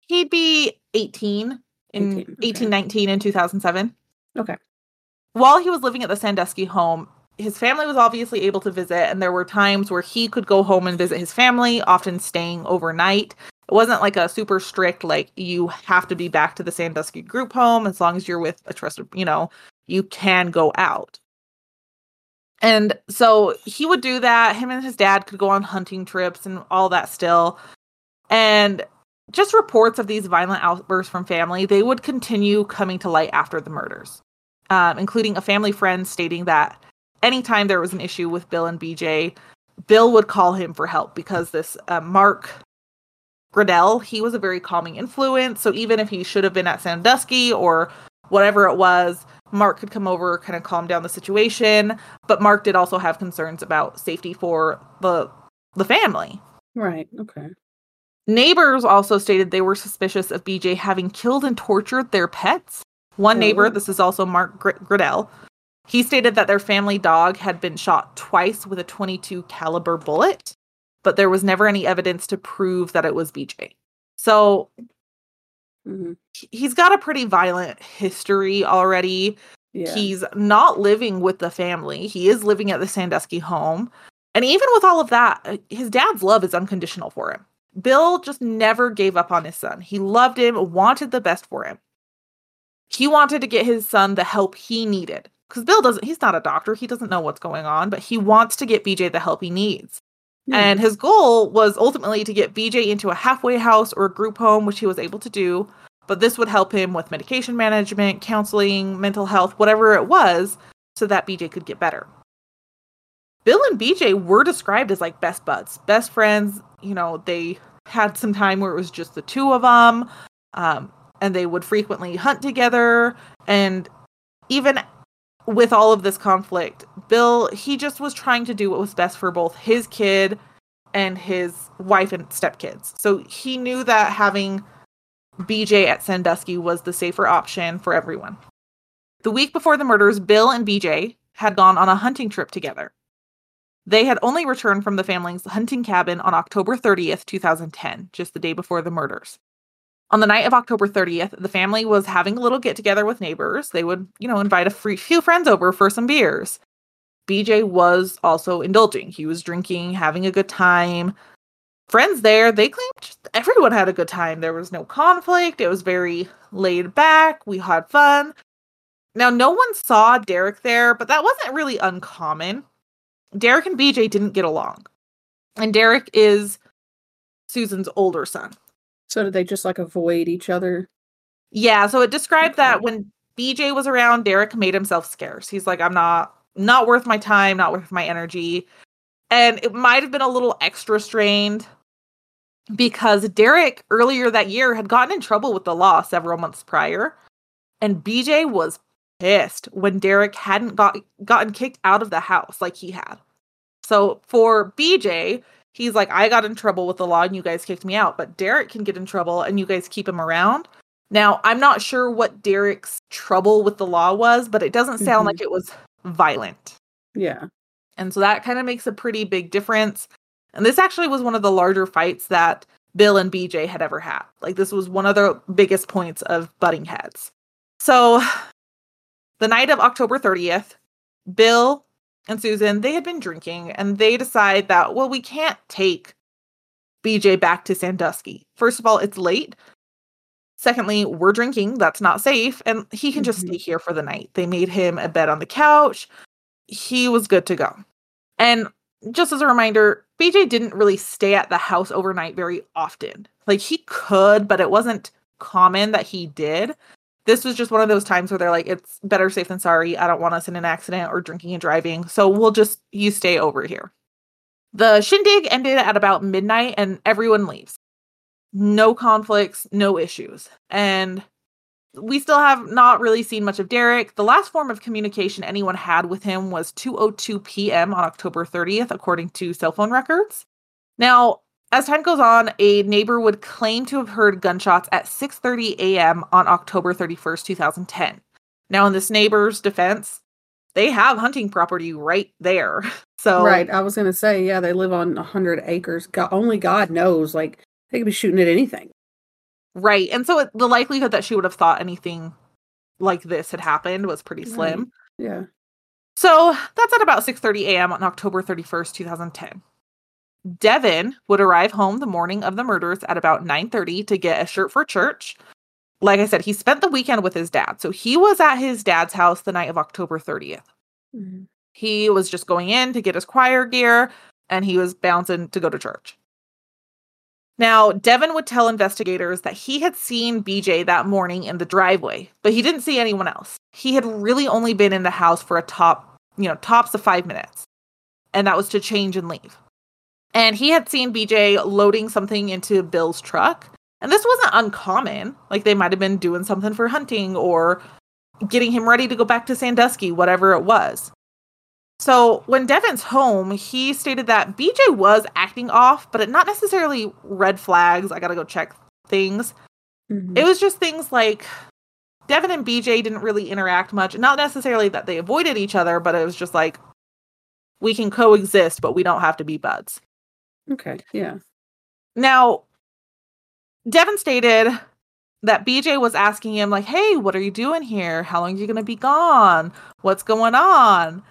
He'd be 18 in 18, okay. 18 19 in 2007. Okay. While he was living at the Sandusky home, his family was obviously able to visit, and there were times where he could go home and visit his family, often staying overnight. It wasn't like a super strict, like, you have to be back to the Sandusky group home as long as you're with a trusted, you know, you can go out. And so he would do that. Him and his dad could go on hunting trips and all that still. And just reports of these violent outbursts from family, they would continue coming to light after the murders, um, including a family friend stating that anytime there was an issue with Bill and BJ, Bill would call him for help because this uh, Mark Gradell, he was a very calming influence. So even if he should have been at Sandusky or whatever it was, Mark could come over, kind of calm down the situation. But Mark did also have concerns about safety for the the family. Right. Okay. Neighbors also stated they were suspicious of BJ having killed and tortured their pets. One neighbor, this is also Mark Gr- he stated that their family dog had been shot twice with a 22 caliber bullet, but there was never any evidence to prove that it was BJ. So mm-hmm. he's got a pretty violent history already. Yeah. He's not living with the family. He is living at the Sandusky home. And even with all of that, uh, his dad's love is unconditional for him. Bill just never gave up on his son. He loved him, wanted the best for him. He wanted to get his son the help he needed because Bill doesn't, he's not a doctor. He doesn't know what's going on, but he wants to get BJ the help he needs. Mm. And his goal was ultimately to get BJ into a halfway house or a group home, which he was able to do. But this would help him with medication management, counseling, mental health, whatever it was, so that BJ could get better. Bill and BJ were described as like best buds, best friends. You know, they had some time where it was just the two of them, um, and they would frequently hunt together. And even with all of this conflict, Bill, he just was trying to do what was best for both his kid and his wife and stepkids. So he knew that having BJ at Sandusky was the safer option for everyone. The week before the murders, Bill and BJ had gone on a hunting trip together. They had only returned from the family's hunting cabin on October 30th, 2010, just the day before the murders. On the night of October 30th, the family was having a little get together with neighbors. They would, you know, invite a few friends over for some beers. BJ was also indulging. He was drinking, having a good time. Friends there, they claimed everyone had a good time. There was no conflict. It was very laid back. We had fun. Now, no one saw Derek there, but that wasn't really uncommon. Derek and BJ didn't get along. And Derek is Susan's older son. So did they just like avoid each other? Yeah, so it described okay. that when BJ was around, Derek made himself scarce. He's like, I'm not not worth my time, not worth my energy. And it might have been a little extra strained because Derek earlier that year had gotten in trouble with the law several months prior. And BJ was pissed when Derek hadn't got gotten kicked out of the house like he had. So for BJ, he's like, I got in trouble with the law and you guys kicked me out, but Derek can get in trouble and you guys keep him around. Now, I'm not sure what Derek's trouble with the law was, but it doesn't sound mm-hmm. like it was violent. Yeah. And so that kind of makes a pretty big difference. And this actually was one of the larger fights that Bill and BJ had ever had. Like, this was one of the biggest points of butting heads. So, the night of October 30th, Bill and Susan, they had been drinking and they decide that, well, we can't take BJ back to Sandusky. First of all, it's late. Secondly, we're drinking. That's not safe. And he can just mm-hmm. stay here for the night. They made him a bed on the couch. He was good to go. And just as a reminder, BJ didn't really stay at the house overnight very often. Like he could, but it wasn't common that he did this was just one of those times where they're like, it's better safe than sorry. I don't want us in an accident or drinking and driving. So we'll just, you stay over here. The shindig ended at about midnight and everyone leaves. No conflicts, no issues. And we still have not really seen much of Derek. The last form of communication anyone had with him was 2:02 p.m. on October 30th according to cell phone records. Now, as time goes on, a neighbor would claim to have heard gunshots at 6:30 a.m. on October 31st, 2010. Now, in this neighbor's defense, they have hunting property right there. So right, I was gonna say, yeah, they live on hundred acres. God, only God knows, like they could be shooting at anything. Right, and so it, the likelihood that she would have thought anything like this had happened was pretty slim. Right. Yeah. So that's at about 6:30 a.m. on October 31st, 2010. Devin would arrive home the morning of the murders at about 9:30 to get a shirt for church. Like I said, he spent the weekend with his dad. So he was at his dad's house the night of October 30th. Mm-hmm. He was just going in to get his choir gear and he was bouncing to go to church. Now, Devin would tell investigators that he had seen BJ that morning in the driveway, but he didn't see anyone else. He had really only been in the house for a top, you know, tops of five minutes, and that was to change and leave. And he had seen BJ loading something into Bill's truck. And this wasn't uncommon. Like they might have been doing something for hunting or getting him ready to go back to Sandusky, whatever it was. So when Devin's home, he stated that BJ was acting off, but it not necessarily red flags. I gotta go check things. Mm-hmm. It was just things like Devin and BJ didn't really interact much. Not necessarily that they avoided each other, but it was just like we can coexist, but we don't have to be buds. Okay, yeah. Now, Devin stated that BJ was asking him, like, hey, what are you doing here? How long are you going to be gone? What's going on?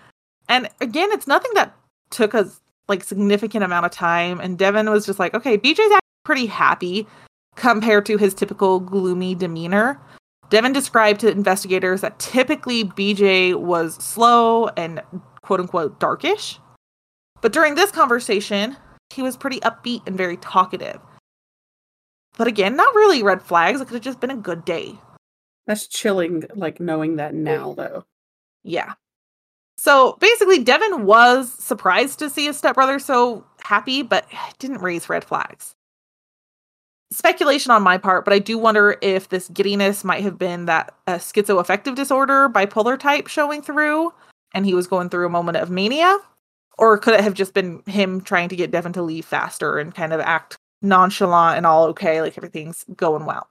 And again, it's nothing that took a like significant amount of time. And Devin was just like, okay, BJ's actually pretty happy compared to his typical gloomy demeanor. Devin described to investigators that typically BJ was slow and quote unquote darkish. But during this conversation, he was pretty upbeat and very talkative. But again, not really red flags. It could have just been a good day. That's chilling, like knowing that now, though. Yeah. So basically, Devin was surprised to see his stepbrother so happy, but didn't raise red flags. Speculation on my part, but I do wonder if this giddiness might have been that a schizoaffective disorder, bipolar type showing through, and he was going through a moment of mania. Or could it have just been him trying to get Devin to leave faster and kind of act nonchalant and all okay, like everything's going well?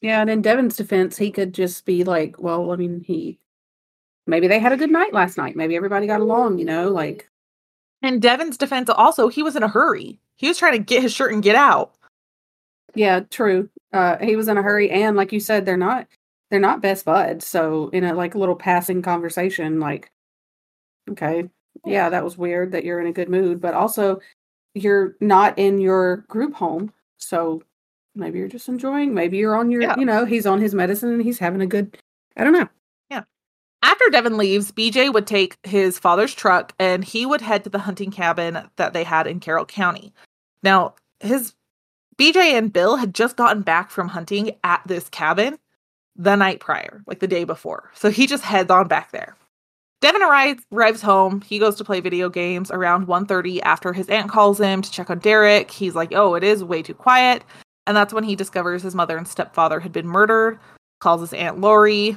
Yeah, and in Devin's defense, he could just be like, well, I mean, he maybe they had a good night last night. Maybe everybody got along, you know, like. In Devin's defense, also, he was in a hurry. He was trying to get his shirt and get out. Yeah, true. Uh, he was in a hurry, and like you said, they're not they're not best buds. So in a like little passing conversation, like, okay, yeah, that was weird that you're in a good mood, but also you're not in your group home. So maybe you're just enjoying, maybe you're on your, yeah. you know, he's on his medicine and he's having a good, I don't know. Yeah. After Devin leaves, BJ would take his father's truck and he would head to the hunting cabin that they had in Carroll County. Now, his BJ and Bill had just gotten back from hunting at this cabin the night prior, like the day before. So he just heads on back there. Devin arrives, arrives home. He goes to play video games around 1.30 after his aunt calls him to check on Derek. He's like, oh, it is way too quiet. And that's when he discovers his mother and stepfather had been murdered, calls his aunt Lori,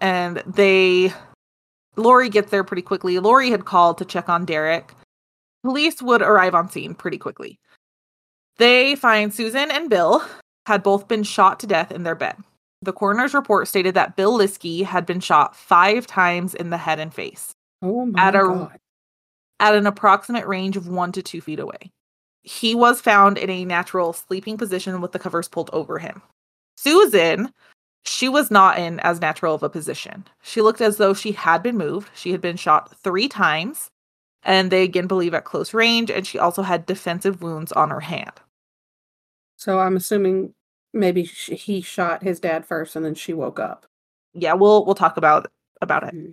and they Lori gets there pretty quickly. Lori had called to check on Derek. Police would arrive on scene pretty quickly. They find Susan and Bill had both been shot to death in their bed. The coroner's report stated that Bill Liske had been shot five times in the head and face. Oh my at a, God. At an approximate range of one to two feet away. He was found in a natural sleeping position with the covers pulled over him. Susan, she was not in as natural of a position. She looked as though she had been moved. She had been shot three times, and they again believe at close range, and she also had defensive wounds on her hand. So I'm assuming maybe she, he shot his dad first and then she woke up. Yeah, we'll we'll talk about about it. Mm-hmm.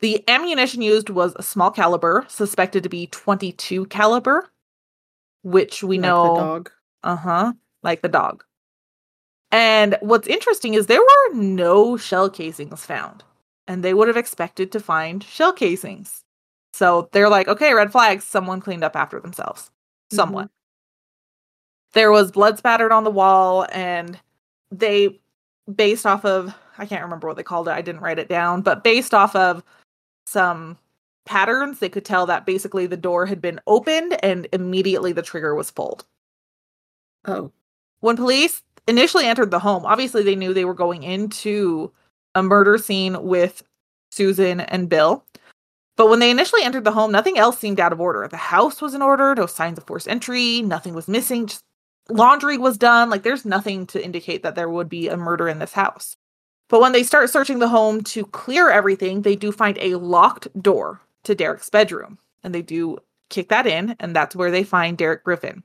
The ammunition used was a small caliber, suspected to be 22 caliber, which we know. like know Uh-huh, like the dog. And what's interesting is there were no shell casings found, and they would have expected to find shell casings. So they're like, okay, red flags, someone cleaned up after themselves. Someone. Mm-hmm there was blood spattered on the wall and they based off of I can't remember what they called it. I didn't write it down, but based off of some patterns, they could tell that basically the door had been opened and immediately the trigger was pulled. Oh. When police initially entered the home, obviously they knew they were going into a murder scene with Susan and Bill. But when they initially entered the home, nothing else seemed out of order. The house was in order, no signs of forced entry, nothing was missing, just laundry was done. Like there's nothing to indicate that there would be a murder in this house. But when they start searching the home to clear everything, they do find a locked door to Derek's bedroom. And they do kick that in, and that's where they find Derek Griffin.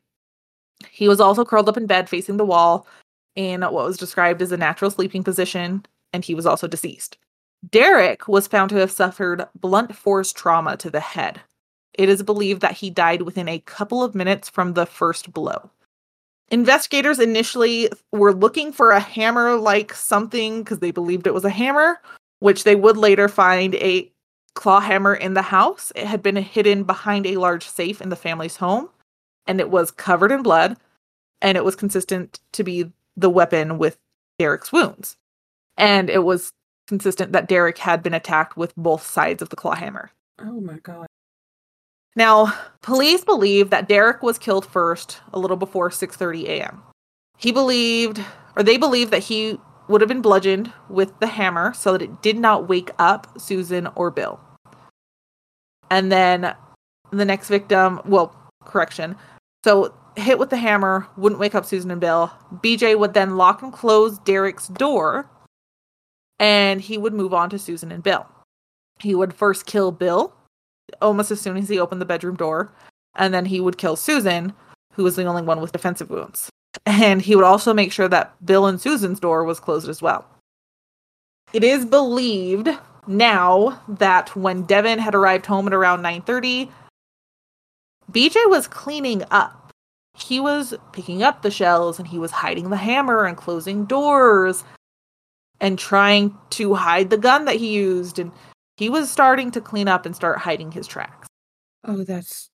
He was also curled up in bed facing the wall in what was described as a natural sleeping position, and he was also deceased. Derek was found to have suffered blunt force trauma to the head. It is believed that he died within a couple of minutes from the first blow. Investigators initially were looking for a hammer like something because they believed it was a hammer, which they would later find a claw hammer in the house. It had been hidden behind a large safe in the family's home, and it was covered in blood, and it was consistent to be the weapon with Derek's wounds. And it was consistent that Derek had been attacked with both sides of the claw hammer. Oh my god. Now, police believe that Derek was killed first a little before 6:30 a.m. He believed or they believe that he would have been bludgeoned with the hammer so that it did not wake up Susan or Bill. And then the next victim, well, correction. So hit with the hammer wouldn't wake up Susan and Bill. BJ would then lock and close Derek's door and he would move on to Susan and Bill. He would first kill Bill almost as soon as he opened the bedroom door, and then he would kill Susan, who was the only one with defensive wounds. And he would also make sure that Bill and Susan's door was closed as well. It is believed now that when Devin had arrived home at around 9:30, BJ was cleaning up. He was picking up the shells and he was hiding the hammer and closing doors and trying to hide the gun that he used and he was starting to clean up and start hiding his tracks. Oh, that's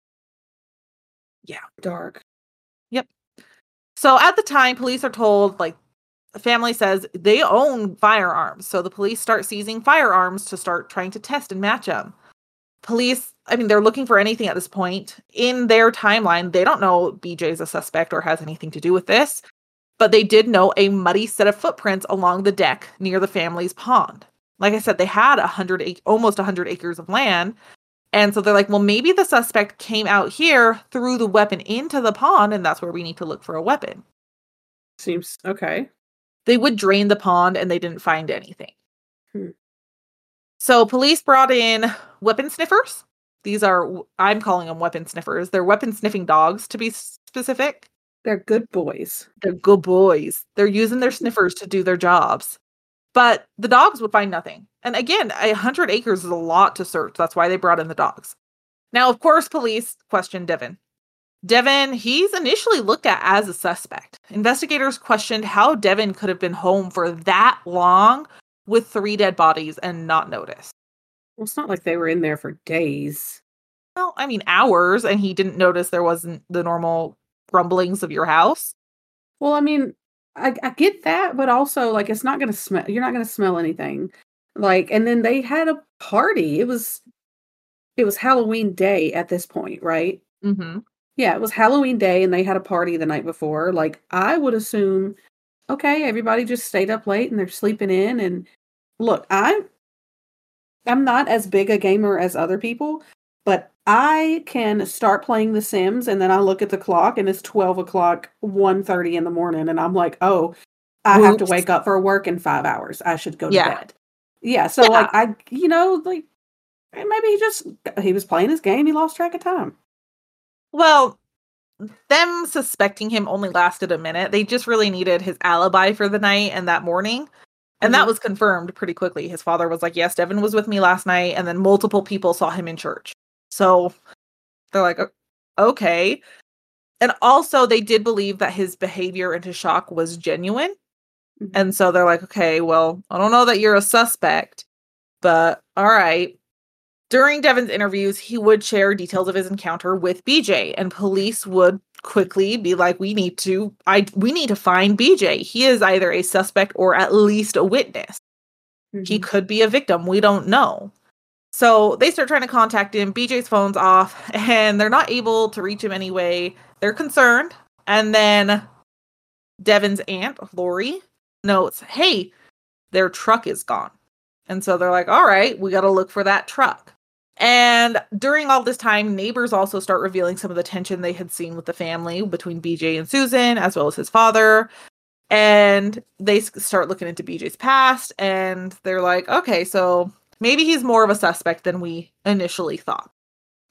Yeah. dark. Yep. So at the time, police are told, like, the family says they own firearms. So the police start seizing firearms to start trying to test and match them. Police, I mean, they're looking for anything at this point. In their timeline, they don't know BJ's is a suspect or has anything to do with this, but they did know a muddy set of footprints along the deck near the family's pond. Like I said, they had a hundred, ac- almost a hundred acres of land, and so they're like, well, maybe the suspect came out here, threw the weapon into the pond, and that's where we need to look for a weapon. Seems okay. They would drain the pond, and they didn't find anything. Hmm. So police brought in weapon sniffers. These are I'm calling them weapon sniffers. They're weapon sniffing dogs to be specific. They're good boys. They're good boys. They're using their sniffers to do their jobs. But the dogs would find nothing. And again, a hundred acres is a lot to search. That's why they brought in the dogs. Now, of course, police questioned Devin. Devin, he's initially looked at as a suspect. Investigators questioned how Devin could have been home for that long with three dead bodies and not notice. Well, it's not like they were in there for days. Well, I mean, hours, and he didn't notice there wasn't the normal rumblings of your house. Well, I mean, I, I get that, but also like it's not gonna smell. You're not gonna smell anything. Like, and then they had a party. It was, it was Halloween day at this point, right? Mm-hmm. Yeah, it was Halloween day, and they had a party the night before. Like, I would assume, okay, everybody just stayed up late and they're sleeping in. And look, I'm, I'm not as big a gamer as other people, but I can start playing The Sims, and then I look at the clock, and it's twelve o'clock, 1.30 in the morning, and I'm like, oh, I have to wake up for work in five hours. I should go to Yeah. bed. Yeah, so Yeah. like I, you know, like maybe he just he was playing his game. He lost track of time. Well, them suspecting him only lasted a minute. They just really needed his alibi for the night and that morning. And that Mhm. was confirmed pretty quickly. His father was like, Yes, Devin was with me last night. And then multiple people saw him in church. So they're like, Okay. And also, they did believe that his behavior and his shock was genuine. Mhm. And so they're like, Okay, well, I don't know that you're a suspect, but all right. During Devin's interviews, he would share details of his encounter with BJ, and police would quickly be like, "We need to, I, we need to find BJ. He is either a suspect or at least a witness. He Mhm. could be a victim. We don't know." So they start trying to contact him. BJ's phone's off and they're not able to reach him anyway. They're concerned. And then Devin's aunt, Lori, notes, hey, their truck is gone. And so they're like, all right, we got to look for that truck. And during all this time, neighbors also start revealing some of the tension they had seen with the family between BJ and Susan, as well as his father. And they start looking into BJ's past and they're like, okay, so maybe he's more of a suspect than we initially thought.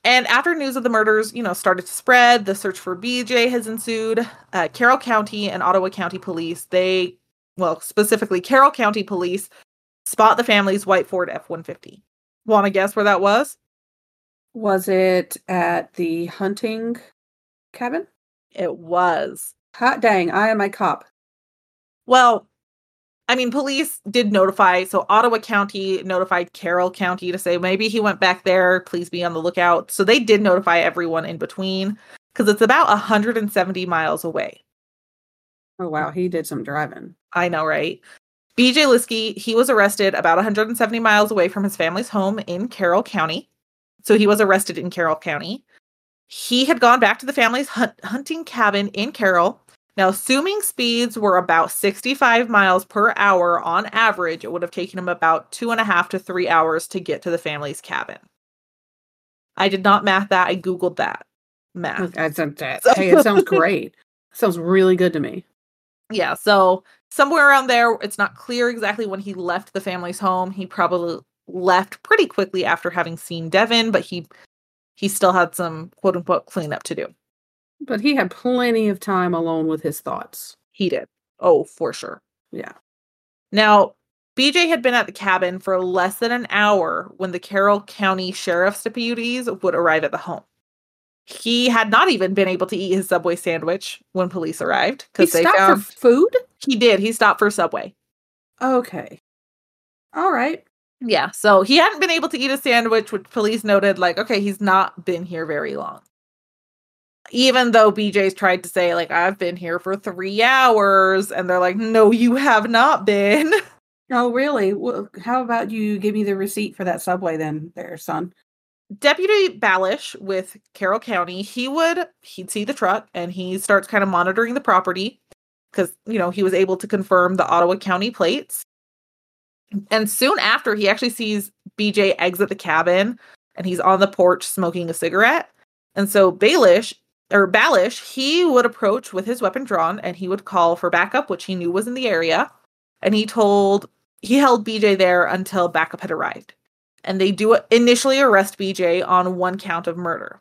And after news of the murders, you know, started to spread, the search for BJ has ensued. Uh, Carroll County and Ottawa County Police, they, well, specifically Carroll County Police, spot the family's white Ford F 150. Want to guess where that was? Was it at the hunting cabin? It was. Hot dang, I am a cop. Well, I mean, police did notify. So Ottawa County notified Carroll County to say maybe he went back there. Please be on the lookout. So they did notify everyone in between because it's about 170 miles away. Oh, wow. He did some driving. I know, right? BJ Liske, he was arrested about 170 miles away from his family's home in Carroll County. So he was arrested in Carroll County. He had gone back to the family's hunt- hunting cabin in Carroll. Now, assuming speeds were about 65 miles per hour on average, it would have taken him about two and a half to three hours to get to the family's cabin. I did not math that. I Googled that. Math. that. Hey, it sounds great. sounds really good to me. Yeah. So somewhere around there. It's not clear exactly when he left the family's home. He probably left pretty quickly after having seen Devin, but he he still had some quote unquote cleanup to do. But he had plenty of time alone with his thoughts. He did. Oh, for sure. Yeah. Now, BJ had been at the cabin for less than an hour when the Carroll County Sheriff's deputies would arrive at the home. He had not even been able to eat his Subway sandwich when police arrived because they found for food. He did. He stopped for Subway. Okay. All right. Yeah. So he hadn't been able to eat a sandwich, which police noted, like, okay, he's not been here very long. Even though BJ's tried to say, like, I've been here for three hours, and they're like, no, you have not been. Oh, really? Well, how about you give me the receipt for that subway then, there, son? Deputy Balish with Carroll County, he would he'd see the truck and he starts kind of monitoring the property because you know he was able to confirm the Ottawa County plates. And soon after, he actually sees BJ exit the cabin and he's on the porch smoking a cigarette. And so Baelish or Balish, he would approach with his weapon drawn and he would call for backup, which he knew was in the area. And he told he held BJ there until backup had arrived and they do initially arrest BJ on one count of murder.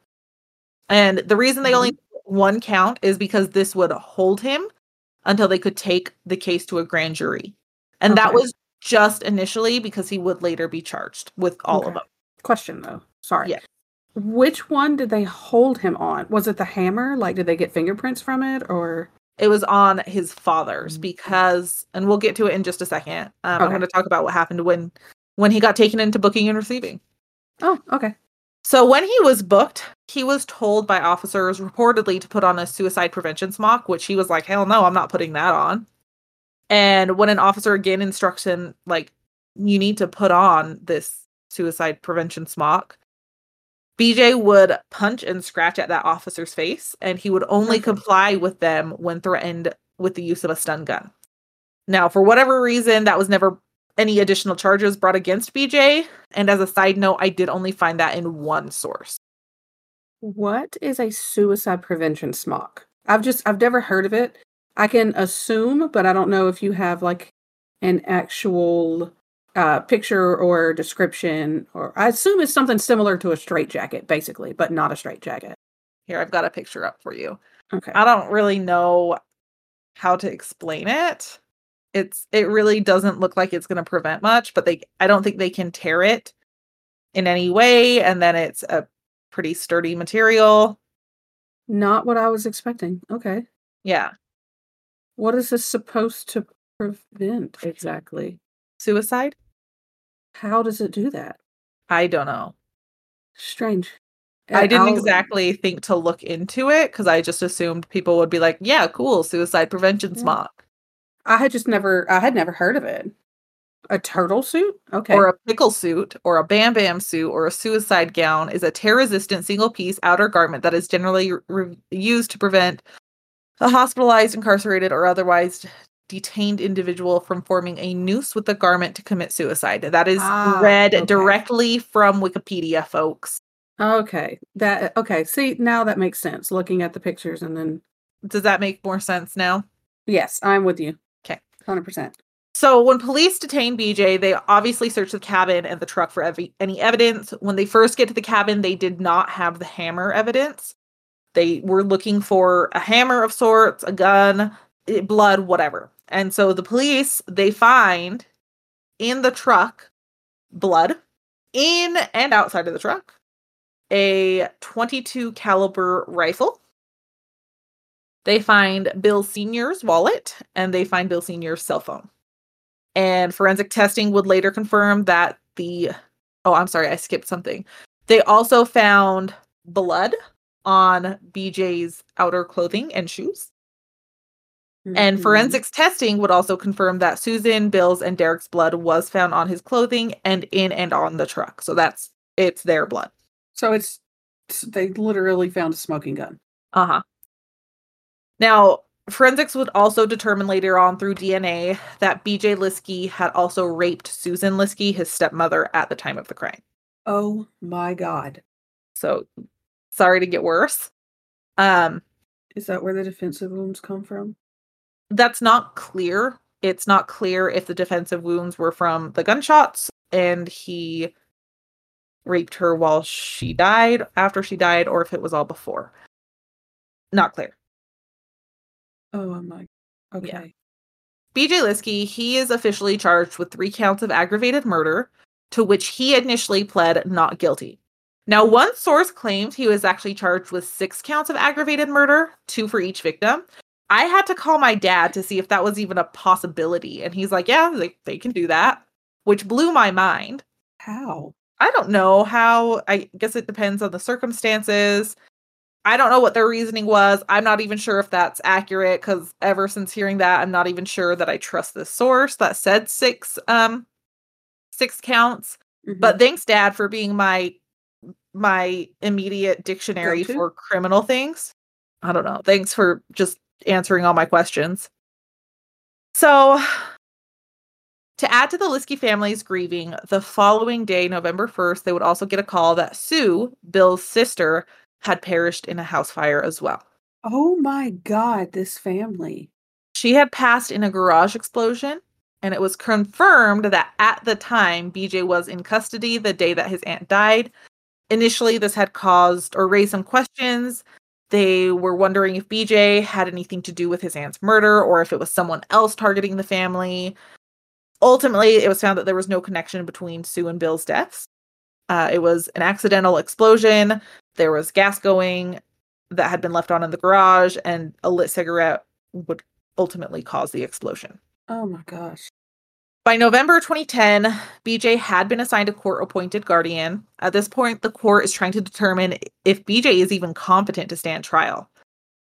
And the reason they mm-hmm. only one count is because this would hold him until they could take the case to a grand jury. And okay. that was just initially because he would later be charged with all okay. of them. Question though. Sorry. Yeah. Which one did they hold him on? Was it the hammer? Like did they get fingerprints from it or it was on his father's mm. because and we'll get to it in just a second. Um, okay. I'm going to talk about what happened when when he got taken into booking and receiving. Oh, okay. So when he was booked, he was told by officers reportedly to put on a suicide prevention smock, which he was like, "Hell no, I'm not putting that on." And when an officer again instructs him, like, "You need to put on this suicide prevention smock," BJ would punch and scratch at that officer's face, and he would only mm-hmm. comply with them when threatened with the use of a stun gun. Now, for whatever reason, that was never any additional charges brought against BJ. And as a side note, I did only find that in one source. What is a suicide prevention smock? I've just I've never heard of it. I can assume, but I don't know if you have like an actual uh, picture or description, or I assume it's something similar to a straight jacket, basically, but not a straight jacket. Here, I've got a picture up for you. Okay. I don't really know how to explain it. It's it really doesn't look like it's going to prevent much but they i don't think they can tear it in any way and then it's a pretty sturdy material. Not what i was expecting. Okay. Yeah. What is this supposed to prevent? Exactly. Suicide how does it do that i don't know strange I didn't I'll... exactly think to look into it because I just assumed people would be like, "Yeah, cool, suicide prevention smock." I had just never I had never heard of it. A turtle suit? Okay. or a pickle suit or a bam bam suit or a suicide gown is a tear resistant single piece outer garment that is generally re- used to prevent a hospitalized, incarcerated, or otherwise detained individual from forming a noose with the garment to commit suicide. That is Ah, read okay. directly from Wikipedia, folks. okay. That okay. See, now that makes sense looking at the pictures and then Does that make more sense now? yes, I'm with you. Okay. 100%. So when police detain BJ, they obviously search the cabin and the truck for ev- any evidence. When they first get to the cabin, they did not have the hammer evidence. They were looking for a hammer of sorts, a gun, eh, blood, whatever. And so the police they find in the truck blood in and outside of the truck a 22 caliber rifle. They find Bill Senior's wallet and they find Bill Senior's cell phone. And forensic testing would later confirm that the oh, I'm sorry, I skipped something. They also found blood on BJ's outer clothing and shoes. And Mhm. forensics testing would also confirm that Susan, Bill's, and Derek's blood was found on his clothing and in and on the truck. So that's it's their blood. So it's they literally found a smoking gun. Uh huh. Now, forensics would also determine later on through DNA that BJ Liske had also raped Susan Liske, his stepmother, at the time of the crime. Oh my god. So sorry to get worse. Um, Is that where the defensive wounds come from? That's not clear. It's not clear if the defensive wounds were from the gunshots and he raped her while she died, after she died, or if it was all before. Not clear. Oh my. Okay. BJ Liske, he is officially charged with three counts of aggravated murder, to which he initially pled not guilty. Now, one source claimed he was actually charged with six counts of aggravated murder, two for each victim. I had to call my dad to see if that was even a possibility, and he's like, "Yeah, they, they can do that," which blew my mind. How? I don't know how. I guess it depends on the circumstances. I don't know what their reasoning was. I'm not even sure if that's accurate because ever since hearing that, I'm not even sure that I trust this source that said six um six counts. Mhm. But thanks, Dad, for being my my immediate dictionary for criminal things. I don't know. Thanks for just answering all my questions. So, to add to the Liske family's grieving, the following day, November 1st, they would also get a call that Sue, Bill's sister, had perished in a house fire as well. oh my god, this family. She had passed in a garage explosion, and it was confirmed that at the time BJ was in custody the day that his aunt died. Initially, this had caused or raised some questions. They were wondering if BJ had anything to do with his aunt's murder or if it was someone else targeting the family. Ultimately, it was found that there was no connection between Sue and Bill's deaths. Uh, it was an accidental explosion. There was gas going that had been left on in the garage, and a lit cigarette would ultimately cause the explosion. Oh my gosh. By November 2010, BJ had been assigned a court appointed guardian. At this point, the court is trying to determine if BJ is even competent to stand trial.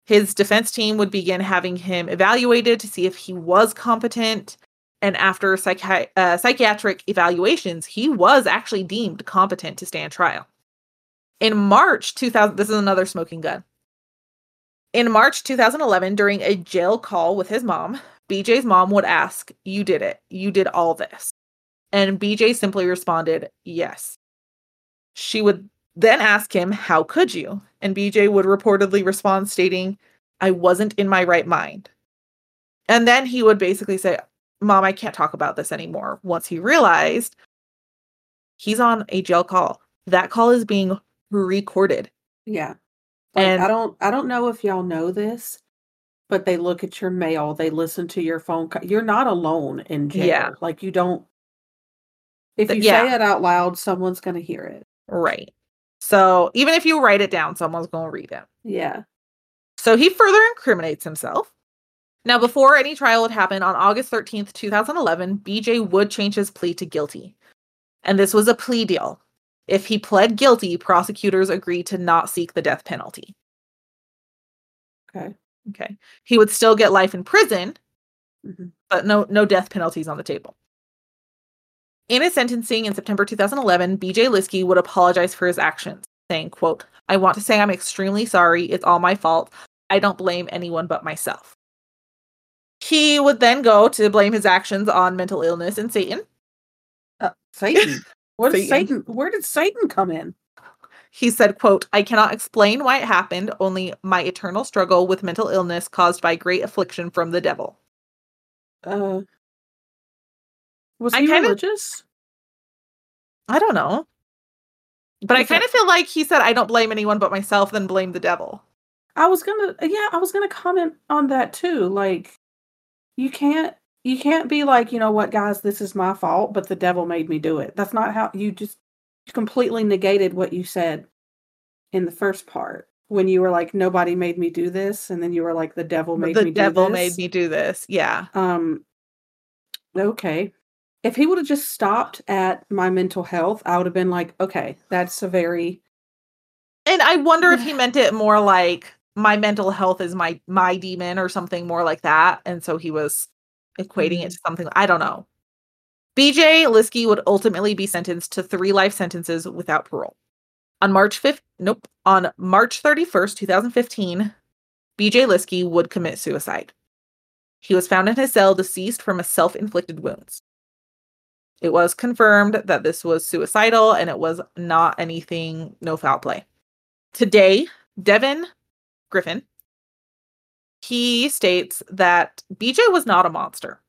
His defense team would begin having him evaluated to see if he was competent. And after psychi- uh, psychiatric evaluations, he was actually deemed competent to stand trial. In March 2000, this is another smoking gun. In March 2011, during a jail call with his mom, BJ's mom would ask, You did it. You did all this. And BJ simply responded, Yes. She would then ask him, How could you? And BJ would reportedly respond, stating, I wasn't in my right mind. And then he would basically say, Mom, I can't talk about this anymore. Once he realized he's on a jail call, that call is being recorded. Yeah. Like, And- I don't I don't know if y'all know this, but they look at your mail, they listen to your phone co- You're not alone in jail. Yeah. Like you don't if you say it out loud, someone's going to hear it. Right. So even if you write it down, someone's going to read it. Yeah. So he further incriminates himself. Now, before any trial would happen on August 13th, 2011, BJ would change his plea to guilty. And this was a plea deal. If he pled guilty, prosecutors agreed to not seek the death penalty. Okay. Okay. He would still get life in prison, Mhm. but no no death penalties on the table. In his sentencing in September 2011, BJ Liske would apologize for his actions, saying, quote, I want to say I'm extremely sorry. It's all my fault. I don't blame anyone but myself. He would then go to blame his actions on mental illness and Satan. Uh, Satan. What Satan. Satan. Where did Satan come in? He said, quote, I cannot explain why it happened, only my eternal struggle with mental illness caused by great affliction from the devil. Uh, was I he kinda- religious? I don't know. But I kind of feel like he said, I don't blame anyone but myself, then blame the devil. I was gonna, yeah, I was gonna comment on that too. Like, you can't, you can't be like, you know what, guys, this is my fault, but the devil made me do it. That's not how you just completely negated what you said in the first part when you were like, nobody made me do this, and then you were like, the devil made the me. devil do made this. me do this. Yeah. Um, okay. If he would have just stopped at my mental health, I would have been like, okay, that's a very And I wonder if he meant it more like my mental health is my my demon or something more like that. And so he was equating it to something I don't know. BJ Liske would ultimately be sentenced to three life sentences without parole. On March 5th, nope, on March 31st, 2015, BJ Liske would commit suicide. He was found in his cell deceased from a self-inflicted wounds. It was confirmed that this was suicidal and it was not anything no foul play. Today, Devin Griffin, he states that BJ was not a monster.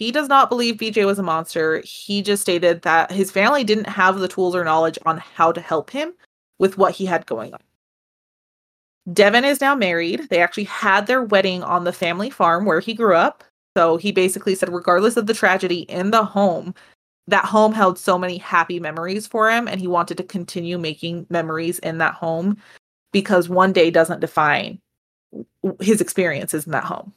He does not believe BJ was a monster. He just stated that his family didn't have the tools or knowledge on how to help him with what he had going on. Devin is now married. They actually had their wedding on the family farm where he grew up. So he basically said, regardless of the tragedy in the home, that home held so many happy memories for him, and he wanted to continue making memories in that home because one day doesn't define his experiences in that home.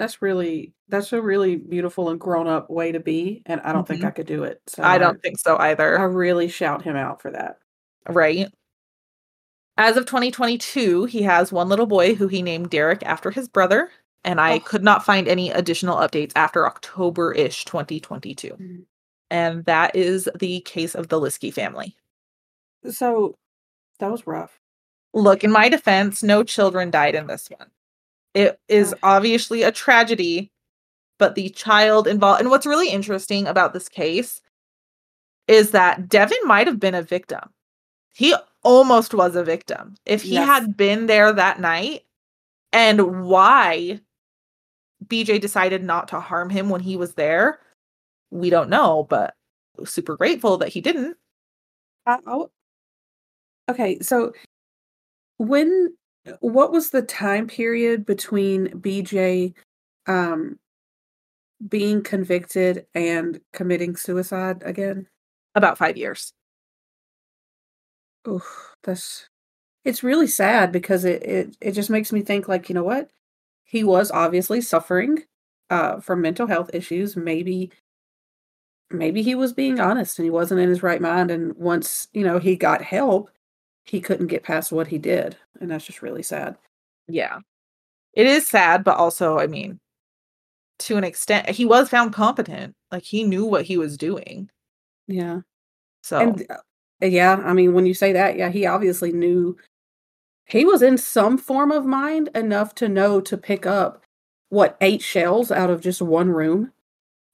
That's really that's a really beautiful and grown up way to be, and I don't think Mhm. I could do it. So I don't think so either. I really shout him out for that. right? As of 2022, he has one little boy who he named Derek after his brother, and I Oh. could not find any additional updates after October ish 2022. Mhm. And that is the case of the Liske family. So that was rough. Look, in my defense, no children died in this one. It is obviously a tragedy, but the child involved. And what's really interesting about this case is that Devin might have been a victim. He almost was a victim. If he Yes. had been there that night, and why BJ decided not to harm him when he was there, we don't know, but super grateful that he didn't. Uh, oh. okay, so when what was the time period between BJ um being convicted and committing suicide again? About five years. Oof, that's it's really sad because it, it it just makes me think like, you know what? He was obviously suffering uh from mental health issues. Maybe maybe he was being honest and he wasn't in his right mind and once, you know, he got help, he couldn't get past what he did. And that's just really sad. Yeah. It is sad, but also, I mean, to an extent, he was found competent. Like he knew what he was doing. Yeah. So And uh, yeah, I mean, when you say that, yeah, he obviously knew he was in some form of mind enough to know to pick up what eight shells out of just one room.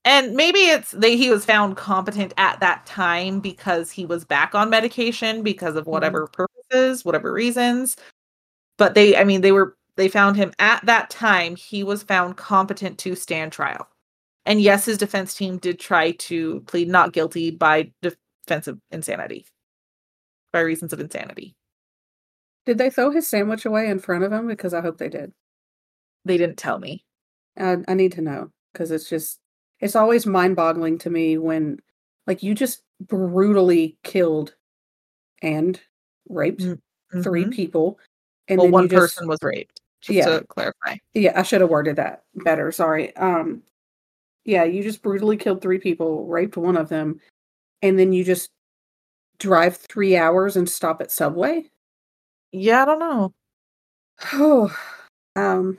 And maybe it's they he was found competent at that time because he was back on medication because of mm-hmm. whatever purposes, whatever reasons. But they I mean they were they found him at that time he was found competent to stand trial. And yes, his defense team did try to plead not guilty by defense of insanity. By reasons of insanity. Did they throw his sandwich away in front of him? Because I hope they did. They didn't tell me. I, I need to know because it's just, it's always mind boggling to me when, like, you just brutally killed and raped Mm, three Mhm. people. And well, then one just, person was raped. Just Yeah. to clarify. Yeah, I should have worded that better. Sorry. Um yeah, you just brutally killed three people, raped one of them, and then you just drive 3 hours and stop at Subway? Yeah, I don't know. Oh. um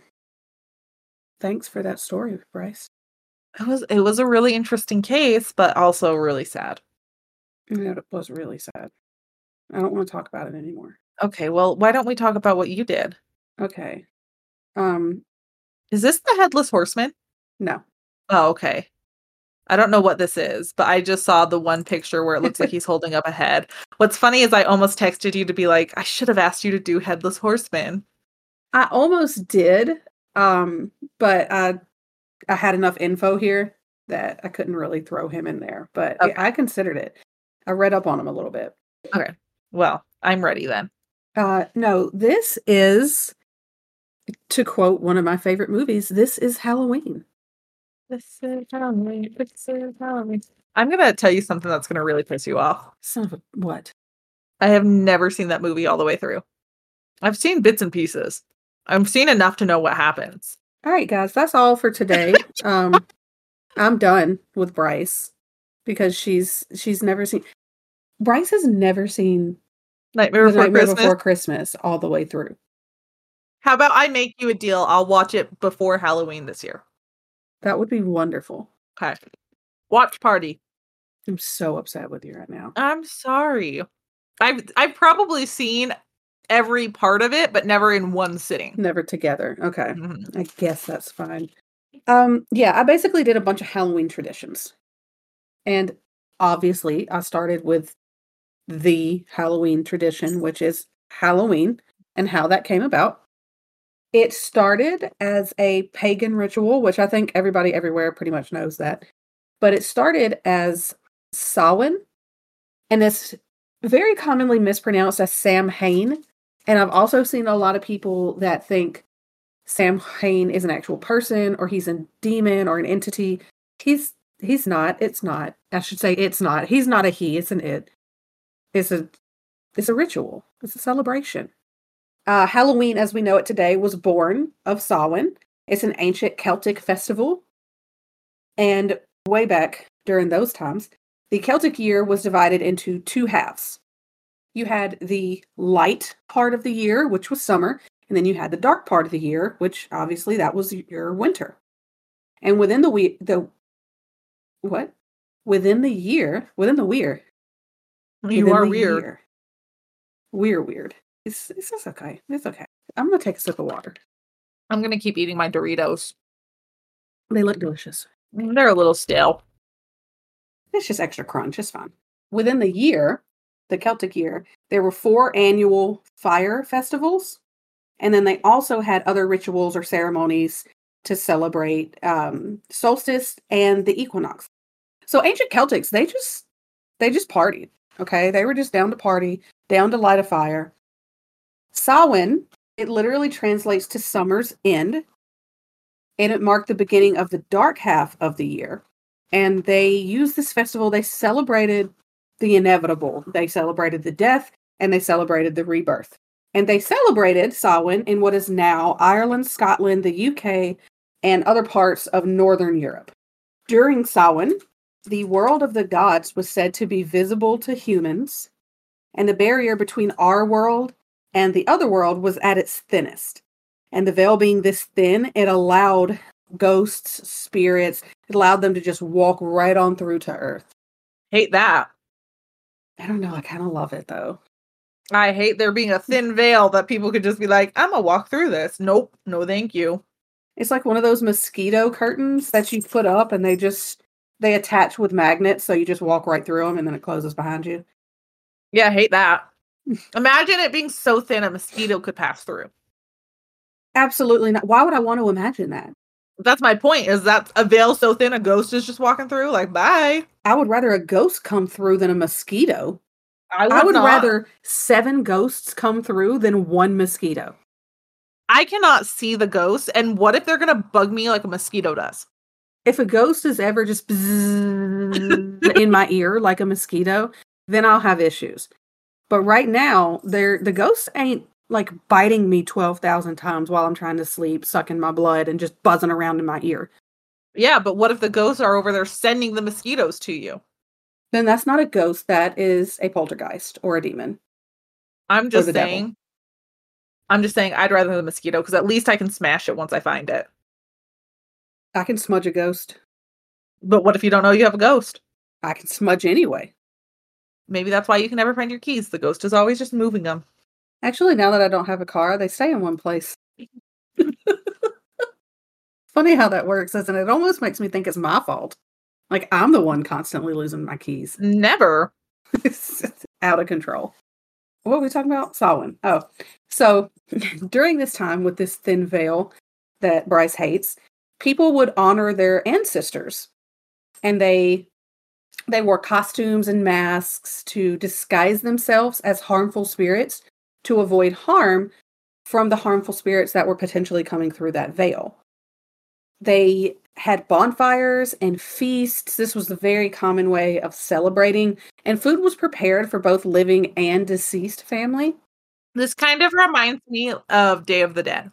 Thanks for that story, Bryce. It was it was a really interesting case, but also really sad. Yeah, it was really sad. I don't want to talk about it anymore. Okay, well, why don't we talk about what you did? Okay. Um, Is this the headless horseman? no. Oh, okay. I don't know what this is, but I just saw the one picture where it looks like he's holding up a head. What's funny is I almost texted you to be like, I should have asked you to do headless horseman. I almost did, um, but I I had enough info here that I couldn't really throw him in there. But Okay. I considered it. I read up on him a little bit. Okay. Well, I'm ready then. Uh, no, this is to quote one of my favorite movies. This is Halloween. This is Halloween. This is Halloween. I'm gonna tell you something that's gonna really piss you off. Son of a what? I have never seen that movie all the way through. I've seen bits and pieces. I've seen enough to know what happens. All right, guys, that's all for today. um, I'm done with Bryce because she's she's never seen. Bryce has never seen Nightmare Before Nightmare Christmas. Before Christmas all the way through. How about I make you a deal? I'll watch it before Halloween this year. That would be wonderful. Okay. Watch party. I'm so upset with you right now. I'm sorry. I've I've probably seen every part of it, but never in one sitting. Never together. Okay. Mhm. I guess that's fine. Um, yeah, I basically did a bunch of Halloween traditions. And obviously, I started with the Halloween tradition, which is Halloween and how that came about. It started as a pagan ritual, which I think everybody everywhere pretty much knows that. But it started as Samhain, and it's very commonly mispronounced as Sam Samhain. And I've also seen a lot of people that think Sam Hain is an actual person or he's a demon or an entity. He's he's not. It's not. I should say it's not. He's not a he, it's an it. It's a it's a ritual. It's a celebration. Uh, Halloween, as we know it today, was born of Samhain. It's an ancient Celtic festival. And way back during those times, the Celtic year was divided into two halves. You had the light part of the year, which was summer, and then you had the dark part of the year, which obviously that was your winter. And within the we the what? Within the year, within the year, You are weird. year. We're weird. It's it's it's okay. It's okay. I'm gonna take a sip of water. I'm gonna keep eating my Doritos. They look delicious. They're a little stale. It's just extra crunch. It's fine. Within the year, the Celtic year, there were four annual fire festivals. And then they also had other rituals or ceremonies to celebrate um, solstice and the equinox. So ancient Celtics, they just they just partied. Okay, they were just down to party, down to light a fire. Samhain, it literally translates to summer's end, and it marked the beginning of the dark half of the year and they used this festival they celebrated the inevitable they celebrated the death and they celebrated the rebirth and they celebrated Samhain in what is now Ireland, Scotland, the UK, and other parts of Northern Europe. During Samhain, the world of the gods was said to be visible to humans, and the barrier between our world and the other world was at its thinnest. And the veil being this thin, it allowed ghosts, spirits, it allowed them to just walk right on through to Earth. Hate that. I don't know. I kind of love it though. I hate there being a thin veil that people could just be like, I'm gonna walk through this. Nope, no, thank you. It's like one of those mosquito curtains that you put up and they just they attach with magnets so you just walk right through them and then it closes behind you. Yeah, I hate that. Imagine it being so thin a mosquito could pass through. Absolutely not. Why would I want to imagine that? That's my point. Is that a veil so thin a ghost is just walking through? Like, bye. I would rather a ghost come through than a mosquito. I would, I would rather seven ghosts come through than one mosquito. I cannot see the ghost. And what if they're gonna bug me like a mosquito does? If a ghost is ever just in my ear like a mosquito, then I'll have issues. But right now, they're the ghosts ain't like biting me 12,000 times while I'm trying to sleep, sucking my blood and just buzzing around in my ear. Yeah, but what if the ghosts are over there sending the mosquitoes to you? Then that's not a ghost, that is a poltergeist or a demon. I'm just the devil. saying. I'm just saying I'd rather the mosquito because at least I can smash it once I find it. I can smudge a ghost. But what if you don't know you have a ghost? I can smudge anyway. Maybe that's why you can never find your keys. The ghost is always just moving them. Actually, now that I don't have a car, they stay in one place. Funny how that works, isn't it? It almost makes me think it's my fault. Like I'm the one constantly losing my keys. Never. it's out of control. What were we talking about? Samhain. Oh, so during this time with this thin veil that Bryce hates, people would honor their ancestors, and they they wore costumes and masks to disguise themselves as harmful spirits to avoid harm from the harmful spirits that were potentially coming through that veil. They had bonfires and feasts. This was the very common way of celebrating, and food was prepared for both living and deceased family. This kind of reminds me of Day of the Dead.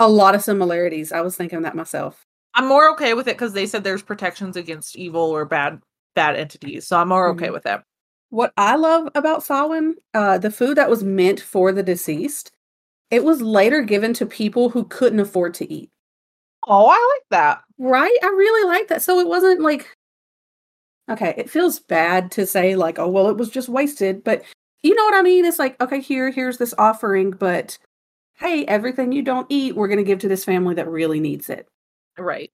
A lot of similarities. I was thinking that myself. I'm more okay with it because they said there's protections against evil or bad bad entities, so I'm more okay Mhm. with it. What I love about Samhain, uh, the food that was meant for the deceased, it was later given to people who couldn't afford to eat. Oh, I like that. Right? I really like that. So it wasn't like okay, it feels bad to say like, oh well, it was just wasted, but you know what I mean? It's like, okay, here, here's this offering, but hey, everything you don't eat, we're gonna give to this family that really needs it. Right.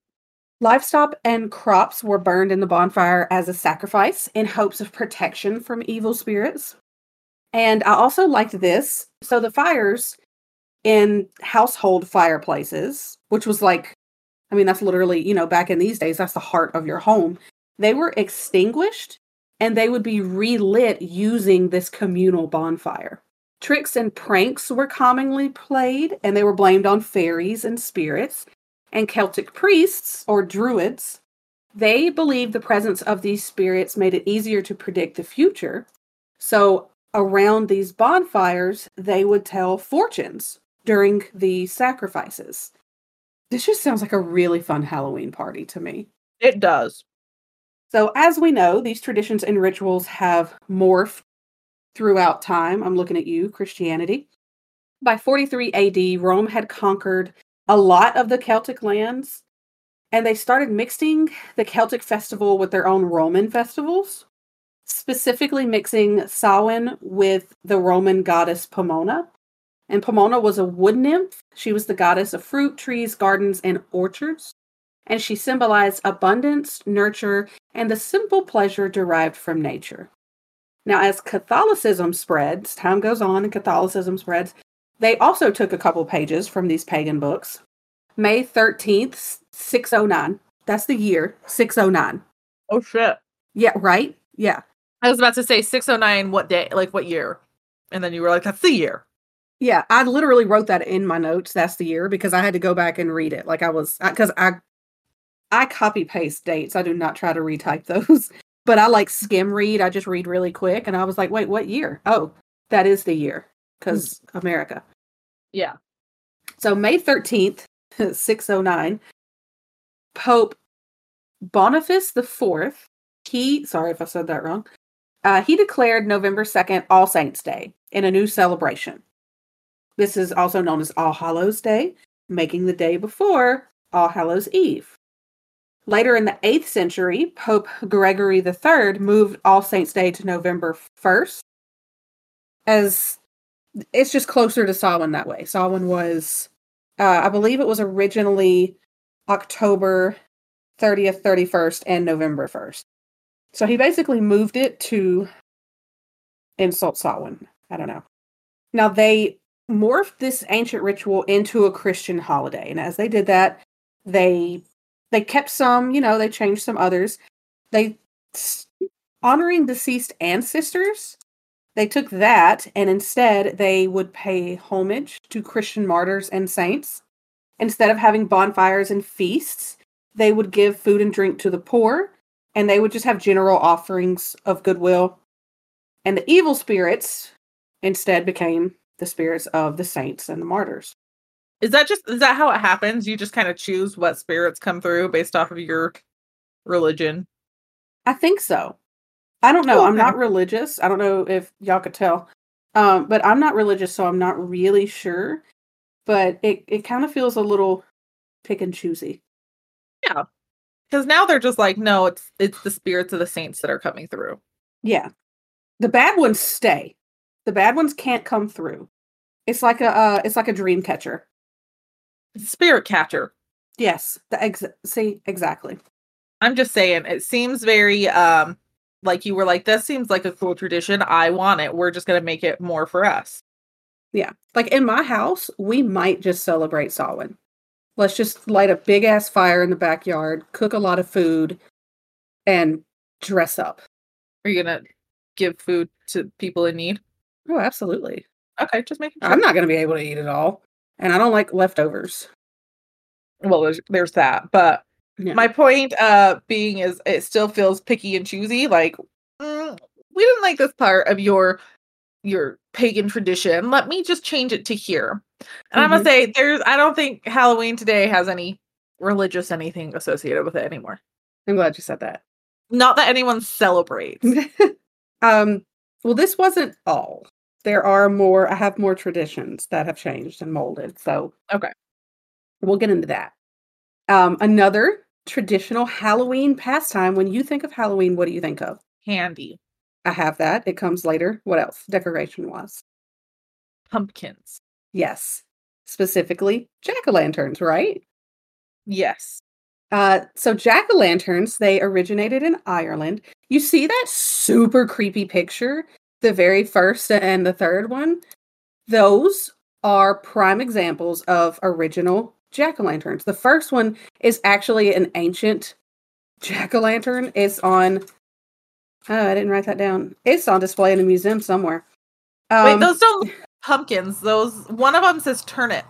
Livestock and crops were burned in the bonfire as a sacrifice in hopes of protection from evil spirits. And I also liked this. So the fires in household fireplaces, which was like, I mean, that's literally, you know, back in these days, that's the heart of your home. They were extinguished and they would be relit using this communal bonfire. Tricks and pranks were commonly played, and they were blamed on fairies and spirits and Celtic priests or druids, they believed the presence of these spirits made it easier to predict the future. So, around these bonfires, they would tell fortunes during the sacrifices. This just sounds like a really fun Halloween party to me. It does. So, as we know, these traditions and rituals have morphed throughout time. I'm looking at you, Christianity. By 43 AD, Rome had conquered a lot of the Celtic lands, and they started mixing the Celtic festival with their own Roman festivals, specifically mixing Samhain with the Roman goddess Pomona. And Pomona was a wood nymph. She was the goddess of fruit, trees, gardens, and orchards. And she symbolized abundance, nurture, and the simple pleasure derived from nature. Now, as Catholicism spreads, time goes on and Catholicism spreads, they also took a couple pages from these pagan books. May 13th, 609. That's the year, 609. Oh shit. Yeah, right? Yeah. I was about to say 609 what day? Like what year? And then you were like, that's the year. Yeah, I literally wrote that in my notes. That's the year because I had to go back and read it. Like I was, because I, I copy paste dates. I do not try to retype those. But I like skim read. I just read really quick, and I was like, wait, what year? Oh, that is the year because America. Yeah. So May 13th, 609, Pope Boniface the Fourth. he, sorry if I said that wrong, uh, he declared November 2nd All Saints Day in a new celebration. This is also known as All Hallows Day, making the day before All Hallows Eve. Later in the 8th century, Pope Gregory III moved All Saints Day to November 1st, as it's just closer to Samhain that way. Samhain was, uh, I believe it was originally October 30th, 31st, and November 1st. So he basically moved it to insult Samhain. I don't know. Now they morphed this ancient ritual into a Christian holiday, and as they did that, they they kept some, you know, they changed some others. They honoring deceased ancestors. They took that and instead they would pay homage to Christian martyrs and saints. Instead of having bonfires and feasts, they would give food and drink to the poor and they would just have general offerings of goodwill. And the evil spirits instead became the spirits of the saints and the martyrs. Is that just is that how it happens? You just kind of choose what spirits come through based off of your religion. I think so. I don't know. Oh, I'm not religious. I don't know if y'all could tell. Um, but I'm not religious, so I'm not really sure. But it, it kind of feels a little pick and choosy. Yeah. Because now they're just like, no, it's it's the spirits of the saints that are coming through. Yeah. The bad ones stay. The bad ones can't come through. It's like a uh, it's like a dream catcher. Spirit catcher. Yes. The ex- see exactly. I'm just saying, it seems very um like you were like, this seems like a cool tradition. I want it. We're just gonna make it more for us. Yeah. Like in my house, we might just celebrate Samhain. Let's just light a big ass fire in the backyard, cook a lot of food, and dress up. Are you gonna give food to people in need? Oh, absolutely. Okay, just making sure. I'm not going to be able to eat it all. And I don't like leftovers. well, there's, there's that. But My point uh being is it still feels picky and choosy. Like mm, we didn't like this part of your your pagan tradition. Let me just change it to here. And I'm gonna say there's I don't think Halloween today has any religious anything associated with it anymore. I'm glad you said that. Not that anyone celebrates. um, well, this wasn't all. There are more, I have more traditions that have changed and molded. So, Okay. We'll get into that. Um, another traditional Halloween pastime. When you think of Halloween, what do you think of? Candy. I have that. It comes later. What else? Decoration wise. Pumpkins. Yes. Specifically, jack o' lanterns, right? Yes. Uh, so jack o' lanterns, they originated in Ireland. You see that super creepy picture, the very first and the third one? Those are prime examples of original jack o' lanterns. The first one is actually an ancient jack o' lantern. It's on, oh, I didn't write that down. It's on display in a museum somewhere. Wait, Um, those don't pumpkins. Those one of them says turnip.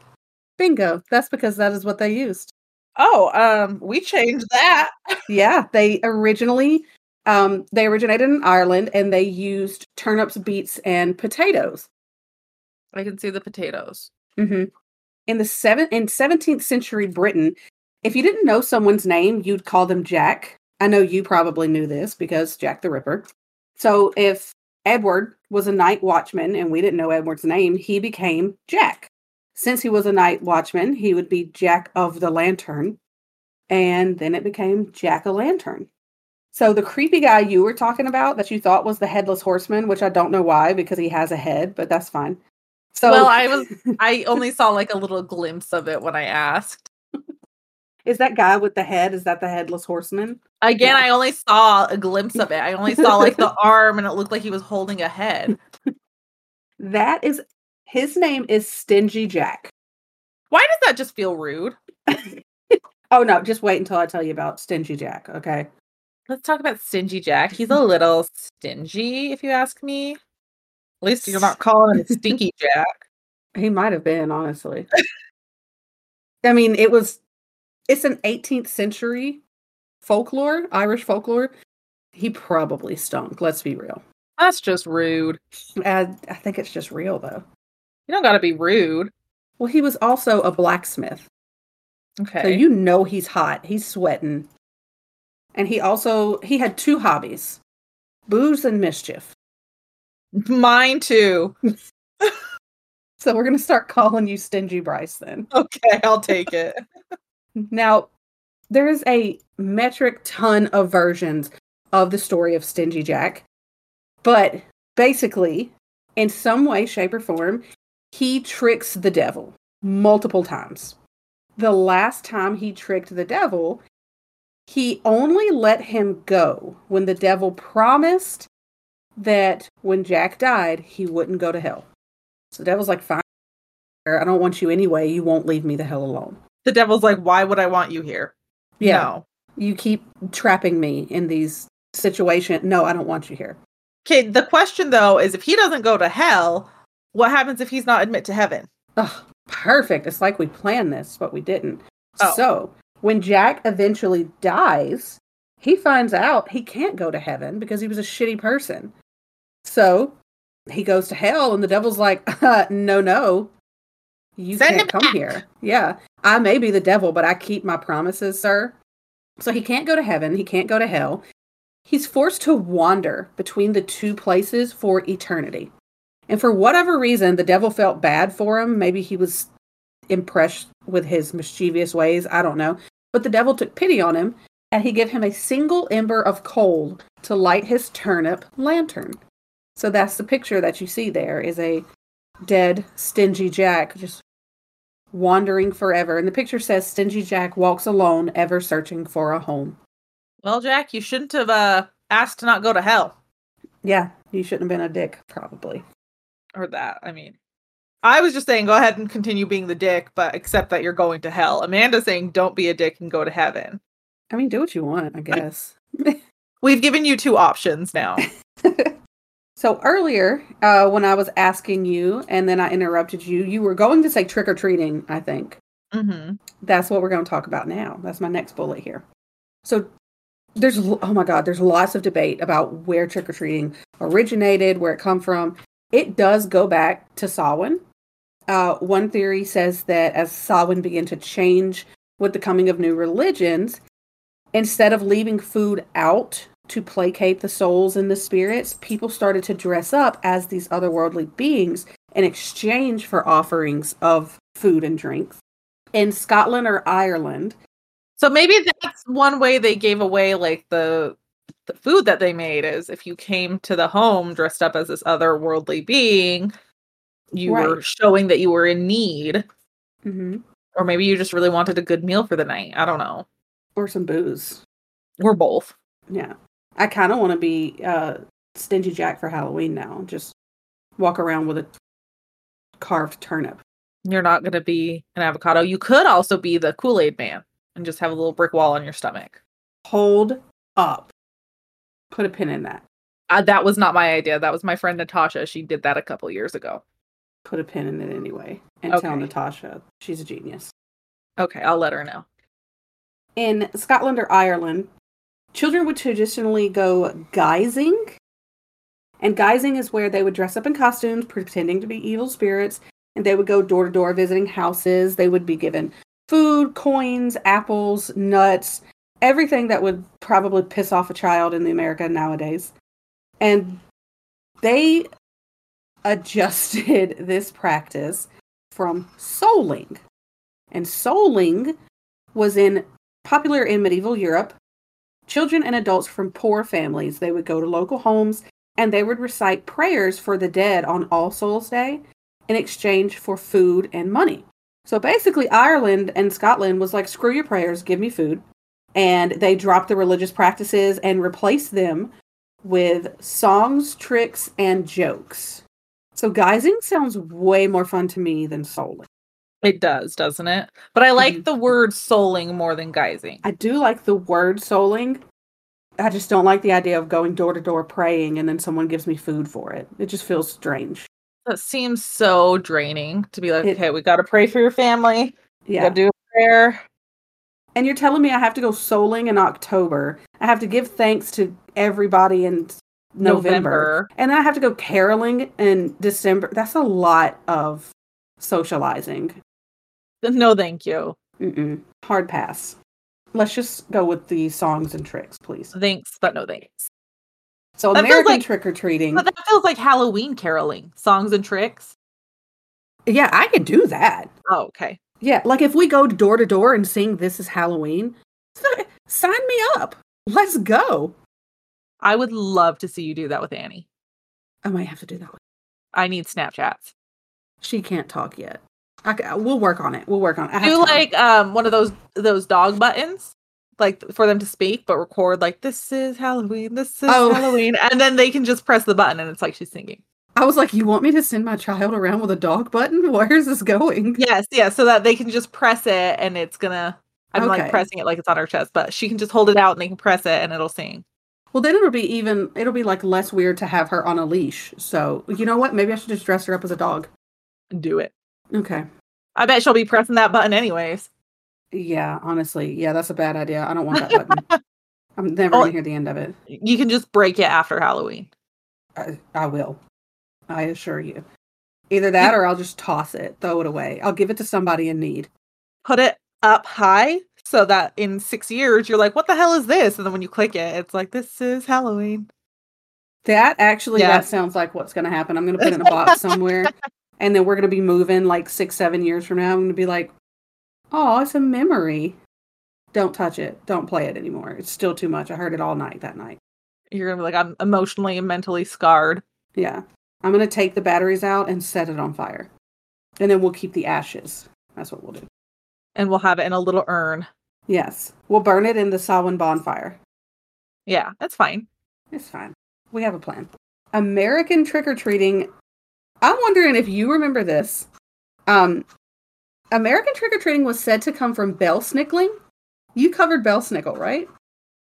bingo. That's because that is what they used. Oh, um, we changed that. Yeah, they originally um they originated in Ireland and they used turnips, beets, and potatoes. I can see the potatoes. hmm In the seven in 17th century Britain, if you didn't know someone's name, you'd call them Jack. I know you probably knew this because Jack the Ripper. So if Edward was a night watchman and we didn't know Edward's name, he became Jack. Since he was a night watchman, he would be Jack of the Lantern. And then it became Jack o' Lantern. So the creepy guy you were talking about that you thought was the headless horseman, which I don't know why because he has a head, but that's fine. So well, I was I only saw like a little glimpse of it when I asked. is that guy with the head? Is that the headless horseman? Again, Yeah. I only saw a glimpse of it. I only saw like the arm and it looked like he was holding a head. That is his name is Stingy Jack. Why does that just feel rude? Oh no, just wait until I tell you about Stingy Jack, okay? Let's talk about Stingy Jack. He's a little stingy, if you ask me. At least you're not calling him Stinky Jack. He might have been, honestly. I mean, it was it's an 18th century folklore, Irish folklore. He probably stunk, let's be real. That's just rude. I, I think it's just real though. You don't gotta be rude. Well, he was also a blacksmith. Okay. So you know he's hot. He's sweating. And he also he had two hobbies. Booze and mischief. Mine too. So we're going to start calling you Stingy Bryce then. Okay, I'll take it. Now, there's a metric ton of versions of the story of Stingy Jack. But basically, in some way, shape, or form, he tricks the devil multiple times. The last time he tricked the devil, he only let him go when the devil promised that when Jack died, he wouldn't go to hell. So the devil's like, fine, I don't want you anyway. You won't leave me the hell alone. The devil's like, why would I want you here? Yeah. No. You keep trapping me in these situations. No, I don't want you here. Okay, the question though is if he doesn't go to hell, what happens if he's not admit to heaven? Oh, perfect. It's like we planned this, but we didn't. Oh. So when Jack eventually dies, he finds out he can't go to heaven because he was a shitty person. So he goes to hell, and the devil's like, uh, no, no. You Send can't come back." here. Yeah. I may be the devil, but I keep my promises, sir. So he can't go to heaven. He can't go to hell. He's forced to wander between the two places for eternity. And for whatever reason, the devil felt bad for him. Maybe he was impressed with his mischievous ways. I don't know. But the devil took pity on him and he give him a single ember of coal to light his turnip lantern. So that's the picture that you see there is a dead stingy Jack just wandering forever. And the picture says stingy Jack walks alone, ever searching for a home. Well, Jack, you shouldn't have uh, asked to not go to hell. Yeah, you shouldn't have been a dick, probably. Or that. I mean, I was just saying go ahead and continue being the dick, but accept that you're going to hell. Amanda's saying don't be a dick and go to heaven. I mean, do what you want, I guess. We've given you two options now. so earlier, uh, when I was asking you and then I interrupted you, you were going to say trick or treating, I think. mm-hmm. That's what we're going to talk about now. That's my next bullet here. So there's oh my god, there's lots of debate about where trick or treating originated, where it come from. It does go back to Samhain. Uh, one theory says that as Samhain began to change with the coming of new religions, instead of leaving food out to placate the souls and the spirits, people started to dress up as these otherworldly beings in exchange for offerings of food and drinks. In Scotland or Ireland, So maybe that's one way they gave away like the the food that they made is if you came to the home dressed up as this otherworldly being, you were showing that you were in need, hmm or maybe you just really wanted a good meal for the night. I don't know. or some booze. We're both. Yeah. I kind of want to be uh, Stingy Jack for Halloween now. Just walk around with a carved turnip. You're not going to be an avocado. You could also be the Kool Aid man and just have a little brick wall on your stomach. Hold up. Put a pin in that. Uh, that was not my idea. That was my friend Natasha. She did that a couple years ago. Put a pin in it anyway. And tell Natasha she's a genius. Okay, I'll let her know. In Scotland or Ireland, children would traditionally go guising. And guising is where they would dress up in costumes, pretending to be evil spirits, and they would go door to door visiting houses. They would be given food, coins, apples, nuts, everything that would probably piss off a child in the America nowadays. And they adjusted this practice from souling. And souling was in popular in medieval Europe. Children and adults from poor families, they would go to local homes and they would recite prayers for the dead on All Souls Day in exchange for food and money. So basically Ireland and Scotland was like screw your prayers, give me food. And they dropped the religious practices and replaced them with songs, tricks, and jokes. So guising sounds way more fun to me than souling. It does, doesn't it? But I like Mhm. the word souling more than guising. I do like the word souling. I just don't like the idea of going door to door praying and then someone gives me food for it. It just feels strange. That seems so draining to be like, It- okay, we got to pray for your family. Yeah. do a prayer. And you're telling me I have to go souling in October. I have to give thanks to everybody in November. November. And then I have to go caroling in December. That's a lot of socializing. No, thank you. Mm-mm. Hard pass. Let's just go with the songs and tricks, please. Thanks, but no thanks. So That American like- trick or treating. But that feels like Halloween caroling, songs and tricks. Yeah, I could do that. Oh, okay. Yeah, like if we go door to door and sing "This is Halloween," sign me up. Let's go. I would love to see you do that with Annie. I might have to do that. With I need Snapchats. she can't talk yet. I, we'll work on it. We'll work on it. I Do like um one of those those dog buttons, like for them to speak, but record like this is Halloween, this is Oh. Halloween, and then they can just press the button and it's like she's singing. I was like, you want me to send my child around with a dog button? Where is this going? Yes, yeah, so that they can just press it and it's gonna. I'm like pressing it like it's on her chest, but she can just hold it out and they can press it and it'll sing. Well, then it'll be even. It'll be like less weird to have her on a leash. So you know what? Maybe I should just dress her up as a dog. Do it. Okay. I bet she'll be pressing that button anyways. Yeah. Honestly, yeah, that's a bad idea. I don't want that button. I'm never Oh. gonna hear the end of it. You can just break it after Halloween. I, I will. I assure you. Either that or I'll just toss it, throw it away. I'll give it to somebody in need. Put it up high so that in six years you're like, what the hell is this? And then when you click it, it's like, this is Halloween. That actually, Yeah. that sounds like what's going to happen. I'm going to put it in a box somewhere, and then we're going to be moving like six, seven years from now. I'm going to be like, oh, it's a memory. Don't touch it. Don't play it anymore. It's still too much. I heard it all night that night. You're gonna be like, I'm emotionally and mentally scarred. Yeah. I'm going to take the batteries out and set it on fire. And then we'll keep the ashes. That's what we'll do. And we'll have it in a little urn. Yes. We'll burn it in the Samhain bonfire. Yeah, that's fine. It's fine. We have a plan. American trick or treating. I'm wondering if you remember this. Um, American trick or treating was said to come from Belsnickling. You covered Belsnickel, right?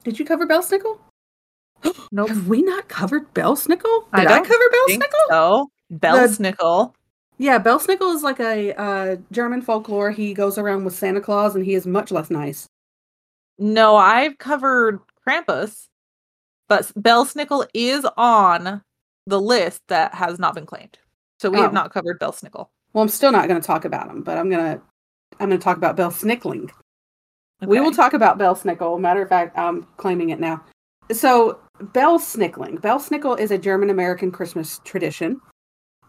Did you cover Belsnickel? Nope. Have we not covered Belsnickel? I Did I, don't cover think Belsnickel? So Belsnickel. Yeah, Belsnickel is like a uh, German folklore. He goes around with Santa Claus, and he is much less nice. No, I've covered Krampus, but Belsnickel is on the list that has not been claimed. So we Oh. have not covered Belsnickel. Well, I'm still not going to talk about him, but I'm gonna I'm gonna talk about Belsnickling. We will talk about Belsnickel. Matter of fact, I'm claiming it now. So, Belsnickling. Bell Belsnickel is a German American Christmas tradition.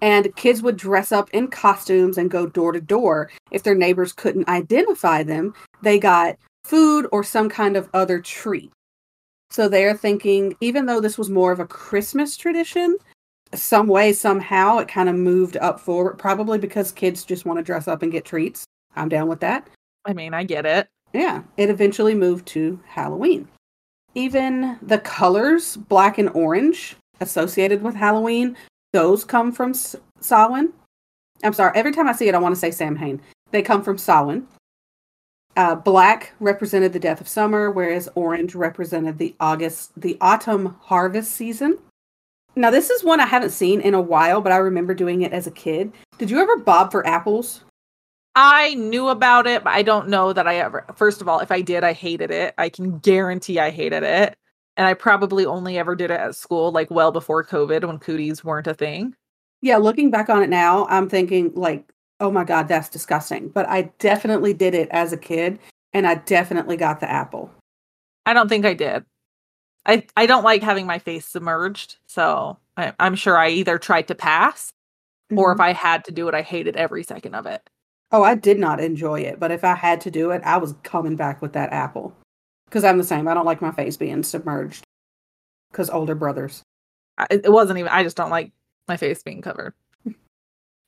And kids would dress up in costumes and go door to door. If their neighbors couldn't identify them, they got food or some kind of other treat. So they're thinking, even though this was more of a Christmas tradition, some way, somehow, it kind of moved up forward, probably because kids just want to dress up and get treats. I'm down with that. I mean, I get it. Yeah, it eventually moved to Halloween. Even the colors, black and orange, associated with Halloween, those come from S- Samhain. I'm sorry, every time I see it, I want to say Samhain. They come from Samhain. Uh, black represented the death of summer, whereas orange represented the August, the autumn harvest season. Now, this is one I haven't seen in a while, but I remember doing it as a kid. Did you ever bob for apples? I knew about it, but I don't know that I ever. First of all, if I did, I hated it. I can guarantee I hated it. And I probably only ever did it at school, like well before COVID when cooties weren't a thing. Yeah, looking back on it now, I'm thinking like, oh my god, that's disgusting. But I definitely did it as a kid, and I definitely got the apple. I don't think I did. I I don't like having my face submerged, so I, I'm sure I either tried to pass or if Mhm. I had to do it, I hated every second of it. oh, I did not enjoy it, but if I had to do it, I was coming back with that apple because I'm the same. I don't like my face being submerged because older brothers. I, it wasn't even. I just don't like my face being covered.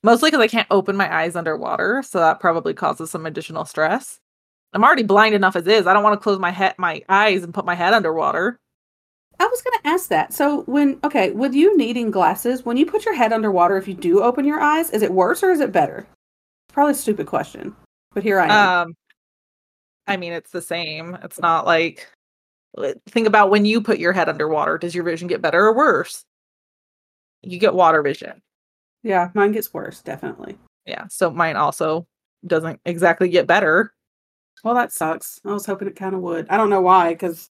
Mostly because I can't open my eyes underwater, so that probably causes some additional stress. I'm already blind enough as is. I don't want to close my head, my eyes, and put my head underwater. I was going to ask that. So when okay, with you needing glasses, when you put your head underwater, if you do open your eyes, is it worse or is it better? Probably a stupid question, but here I am. Um, I mean, it's the same. It's not like. Think about when you put your head underwater. Does your vision get better or worse? You get water vision. yeah, mine gets worse, definitely. Yeah. So mine also doesn't exactly get better. Well, that sucks. I was hoping it kind of would. I don't know why, because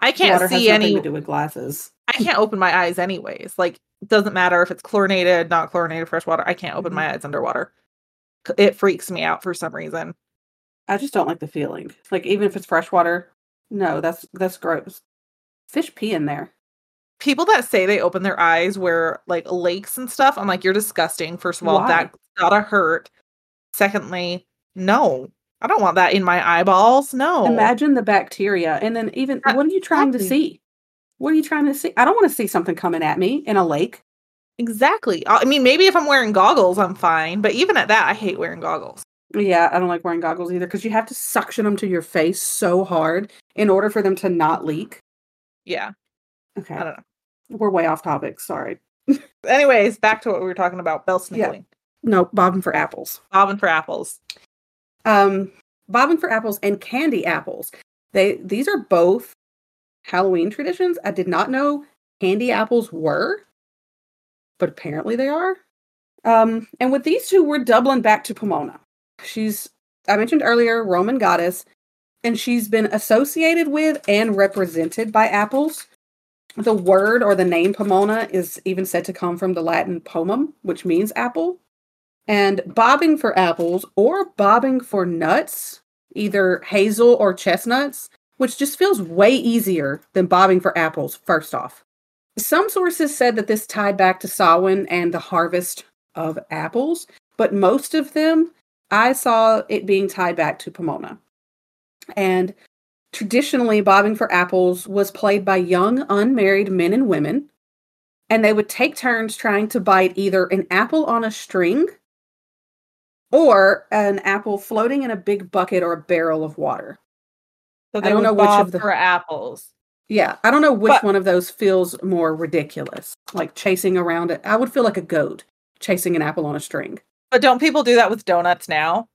I can't water see any. to do with glasses. I can't open my eyes anyways. Like, it doesn't matter if it's chlorinated, not chlorinated, fresh water. I can't open Mhm. my eyes underwater. It freaks me out for some reason. I just don't like the feeling. Like even if it's freshwater, no, that's that's gross. Fish pee in there. People that say they open their eyes where like lakes and stuff, I'm like, you're disgusting. First of all, Why? that gotta hurt. Secondly, no, I don't want that in my eyeballs. No. Imagine the bacteria, and then even what are you trying to see? What are you trying to see? I don't want to see something coming at me in a lake. Exactly. I mean, maybe if I'm wearing goggles, I'm fine. But even at that, I hate wearing goggles. Yeah, I don't like wearing goggles either because you have to suction them to your face so hard in order for them to not leak. Yeah. Okay, I don't know. we're way off topic. Sorry. Anyways, back to what we were talking about. Bell Yeah. No, bobbing for apples. Bobbing for apples. Um bobbing for apples and candy apples. They these are both halloween traditions. I did not know candy apples were but apparently they are. Um and with these two we're doubling back to pomona. She's i mentioned earlier roman goddess and she's been associated with and represented by apples. The word or the name pomona is even said to come from the latin pomum which means apple and bobbing for apples or bobbing for nuts, either hazel or chestnuts, which just feels way easier than bobbing for apples, first off. Some sources said that this tied back to Samhain and the harvest of apples, but most of them I saw it being tied back to Pomona. And traditionally bobbing for apples was played by young unmarried men and women and they would take turns trying to bite either an apple on a string or an apple floating in a big bucket or a barrel of water. So I don't know which of the- for apples. Yeah, I don't know which But- one of those feels more ridiculous. Like chasing around it. I would feel like a goat chasing an apple on a string. But don't people do that with donuts now?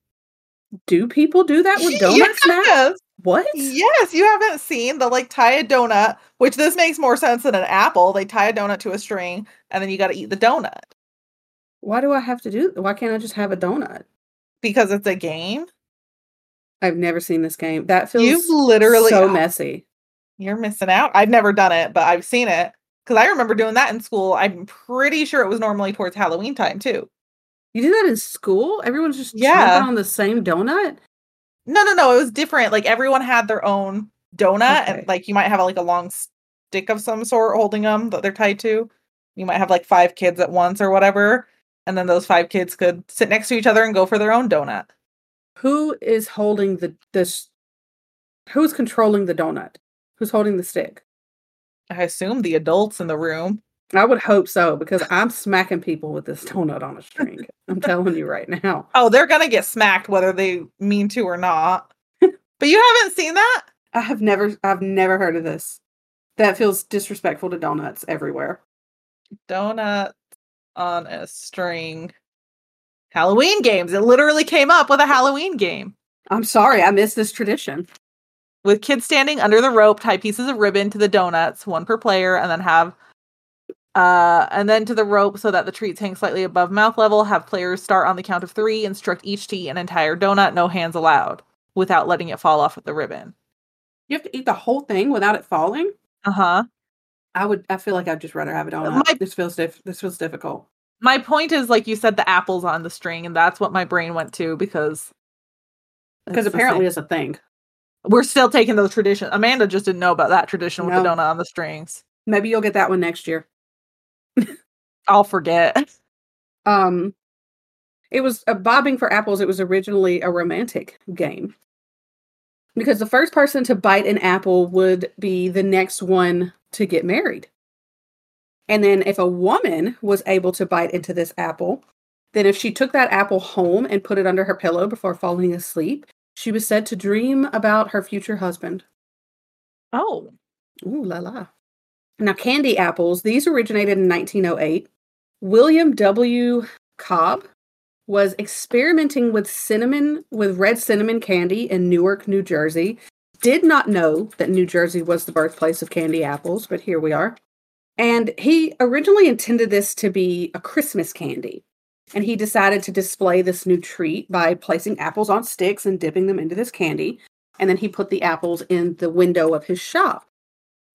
Do people do that with donuts now? What? Yes, you haven't seen the like tie a donut, which this makes more sense than an apple. They tie a donut to a string and then you got to eat the donut Why do I have to do why can't I just have a donut? because it's a game. I've never seen this game. That feels You've literally so messy. You're missing out. I've never done it, but I've seen it because I remember doing that in school. I'm pretty sure it was normally towards Halloween time too. You do that in school? Everyone's just Yeah. on the same donut? No, no, no. It was different. Like everyone had their own donut, Okay. and like you might have like a long stick of some sort holding them that they're tied to. You might have like five kids at once or whatever, and then those five kids could sit next to each other and go for their own donut. Who is holding the this who's controlling the donut? Who's holding the stick? I assume the adults in the room. I would hope so because I'm smacking people with this donut on a string. I'm telling you right now. Oh, they're gonna get smacked whether they mean to or not. but you haven't seen that? I have never I've never heard of this. That feels disrespectful to donuts everywhere. Donut on a string. Halloween games. It literally came up with a Halloween game. I'm sorry, I missed this tradition. with kids standing under the rope, tie pieces of ribbon to the donuts, one per player, and then have uh and then to the rope so that the treats hang slightly above mouth level. Have players start on the count of three, instruct each to eat an entire donut, no hands allowed, without letting it fall off with the ribbon. You have to eat the whole thing without it falling? Uh-huh. I would I feel like I'd just rather have a donut. My- this feels diff- this feels difficult. My point is like you said the apples on the string, and that's what my brain went to because Because apparently it's a thing. we're still taking those traditions. Amanda just didn't know about that tradition with the donut on the strings. Maybe you'll get that one next year. I'll forget. Um it was a bobbing for apples, it was originally a romantic game. Because the first person to bite an apple would be the next one to get married. And then if a woman was able to bite into this apple, then if she took that apple home and put it under her pillow before falling asleep, she was said to dream about her future husband. Oh. Ooh la la. Now, candy apples, these originated in 1908. William W. Kolb was experimenting with cinnamon, with red cinnamon candy in Newark, New Jersey. Did not know that New Jersey was the birthplace of candy apples, but here we are. And he originally intended this to be a Christmas candy. And he decided to display this new treat by placing apples on sticks and dipping them into this candy. And then he put the apples in the window of his shop.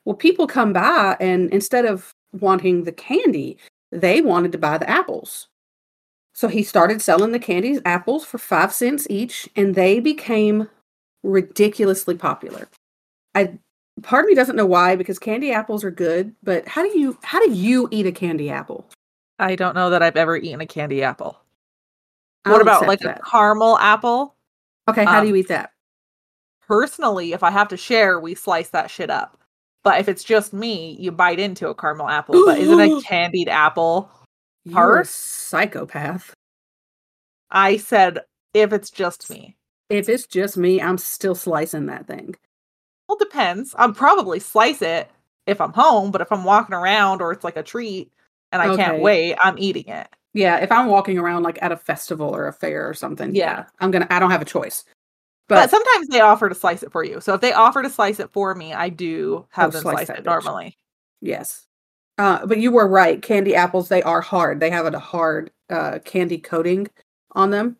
Well, people come by, and instead of wanting the candy, they wanted to buy the apples. So he started selling the candies apples for five cents each, and they became ridiculously popular. I part of me doesn't know why because candy apples are good, but how do you how do you eat a candy apple? I don't know that I've ever eaten a candy apple. What about like that. a caramel apple? okay? How um, do you eat that? Personally, if I have to share, we slice that shit up. But if it's just me, you bite into a caramel apple. But isn't a candied apple? You're a psychopath. I said if it's just me. If it's just me, I'm still slicing that thing. Well, depends. I'll probably slice it if I'm home, but if I'm walking around or it's like a treat and I Okay. can't wait, I'm eating it. Yeah, if I'm walking around like at a festival or a fair or something, Yeah. I'm gonna. I don't have a choice. But, But, sometimes they offer to slice it for you. So if they offer to slice it for me, I do have Oh, them slice slice it bitch. normally. yes, uh, but you were right. Candy apples they are hard. They have a hard uh, candy coating on them,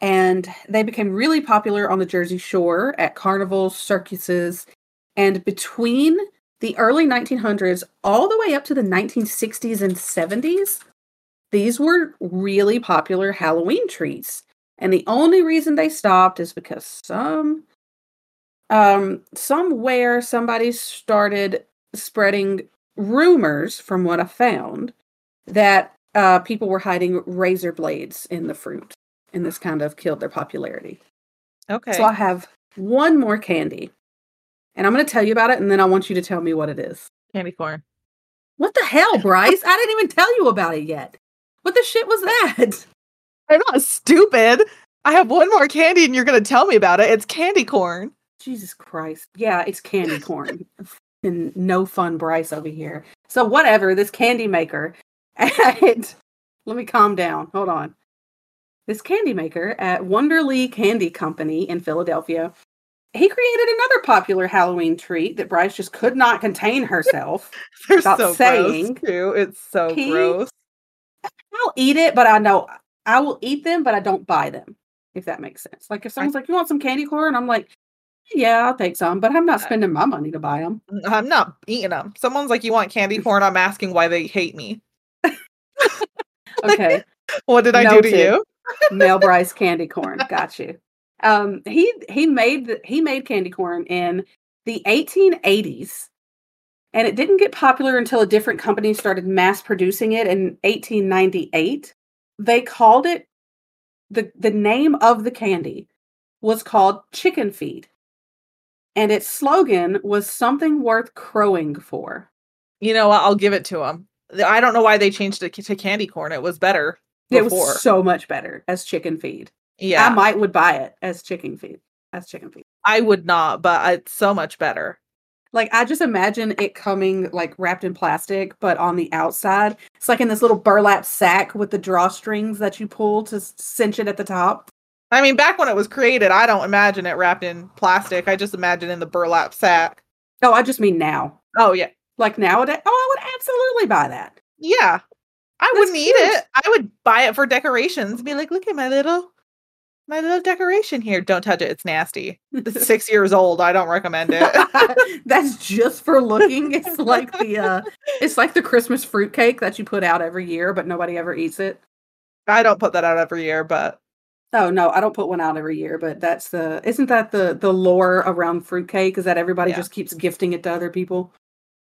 and they became really popular on the Jersey Shore at carnivals, circuses, and between the early 1900s all the way up to the 1960s and 70s. These were really popular Halloween treats. And the only reason they stopped is because some um somewhere somebody started spreading rumors from what I found that uh people were hiding razor blades in the fruit and this kind of killed their popularity. Okay. So I have one more candy. and I'm going to tell you about it, and then I want you to tell me what it is. Candy corn. What the hell, Bryce? I didn't even tell you about it yet. What the shit was that? I'm not stupid. I have one more candy and you're going to tell me about it. It's candy corn. Jesus Christ. Yeah, it's candy corn. and no fun Bryce over here. So whatever, this candy maker at let me calm down. Hold on. This candy maker at Wunderle Candy Company in Philadelphia. He created another popular Halloween treat that Bryce just could not contain herself. They're so saying, gross too. It's so he- gross. I'll eat it, but I know I will eat them, but I don't buy them. If that makes sense. Like if someone's like, "You want some candy corn?" And I'm like, "Yeah, I'll take some," but I'm not I- spending my money to buy them. I'm not eating them. Someone's like, "You want candy corn?" I'm asking why they hate me. Okay. What did I do to you? Mel Bryce candy corn. Got you. Um, he he made the, he made candy corn in the 1880s, and it didn't get popular until a different company started mass producing it in 1898. They called it the the name of the candy was called Chicken Feed, and its slogan was something worth crowing for. You know what? I'll give it to them. I don't know why they changed it to candy corn. It was better It was so much better as Chicken Feed. yeah, I might would buy it as Chicken Feed. As Chicken Feed. I would not, but it's so much better. Like I just imagine it coming like wrapped in plastic, but on the outside, it's like in this little burlap sack with the drawstrings that you pull to cinch it at the top. I mean, back when it was created, I don't imagine it wrapped in plastic. I just imagine in the burlap sack. Oh, I just mean now. Oh yeah, Like nowadays. Oh, I would absolutely buy that. yeah. I That's wouldn't eat it. I would buy it for decorations. Be like, look at my little, my little decoration here. Don't touch it. It's nasty. It's six years old. I don't recommend it. That's just for looking. It's like the uh it's like the Christmas fruitcake that you put out every year, but nobody ever eats it. I don't put that out every year, but Oh no, I don't put one out every year, but that's the isn't that the the lore around fruitcake? Is that everybody Yeah. just keeps gifting it to other people?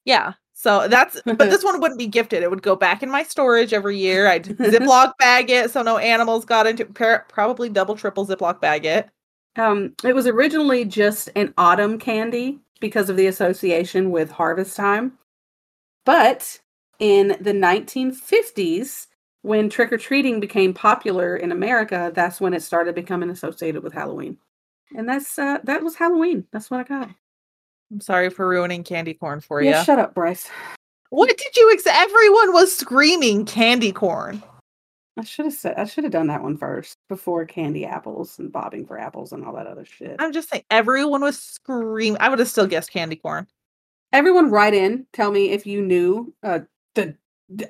yeah. So that's, but this one wouldn't be gifted. It would go back in my storage every year. I'd Ziploc bag it so no animals got into. Probably double, triple Ziploc bag it. Um, it was originally just an autumn candy because of the association with harvest time. But in the 1950s, when trick or treating became popular in America, that's when it started becoming associated with Halloween. And that's uh, that was Halloween. That's what I got. I'm sorry for ruining candy corn for you. Yeah, you. shut up, Bryce. What did you ex? Everyone was screaming candy corn. I should have said I should have done that one first before candy apples and bobbing for apples and all that other shit. I'm just saying, everyone was screaming. I would have still guessed candy corn. everyone write in tell me if you knew uh the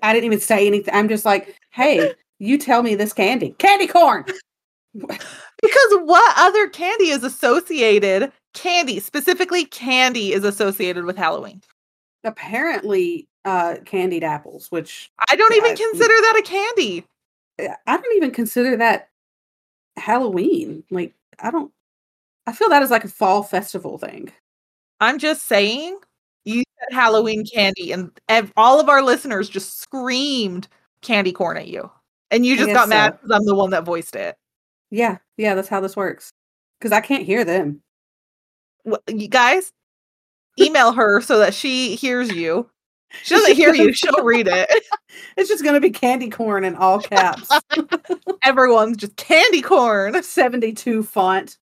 i didn't even say anything i'm just like hey you tell me this candy candy corn Because what other candy is associated? Candy, specifically candy, is associated with Halloween. apparently uh candied apples which I don't even I- consider that a candy. uh, i don't even consider that halloween like i don't i feel that is like a fall festival thing I'm just saying, you said Halloween candy, and ev- all of our listeners just screamed candy corn at you. And you just got mad because I'm the one that voiced it. yeah yeah that's how this works because i can't hear them Wh- You guys, email her so that she hears you. She doesn't hear you, she'll read it. it's just gonna be candy corn in all caps Everyone's just candy corn. 72 font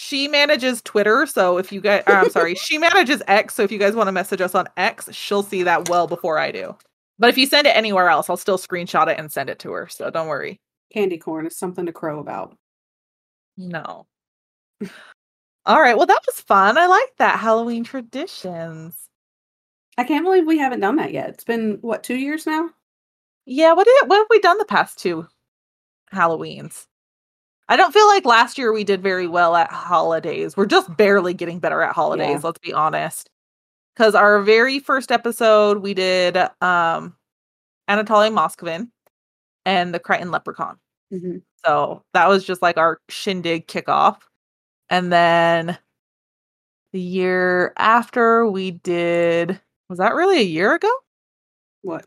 She manages Twitter, so if you guys, I'm sorry, she manages X. So if you guys want to message us on X, she'll see that well before I do. But if you send it anywhere else, I'll still screenshot it and send it to her. So don't worry. candy corn is something to crow about No. All right. Well, that was fun. I like that Halloween traditions. I can't believe we haven't done that yet. It's been what two years now? Yeah. What did what have we done the past two Halloweens? I don't feel like last year we did very well at holidays. We're just barely getting better at holidays. Yeah. Let's be honest. Because our very first episode, we did um Anatoly Moskvin and the Crichton Leprechaun. Mm-hmm. So that was just like our shindig kickoff. And then the year after we did was that really a year ago What?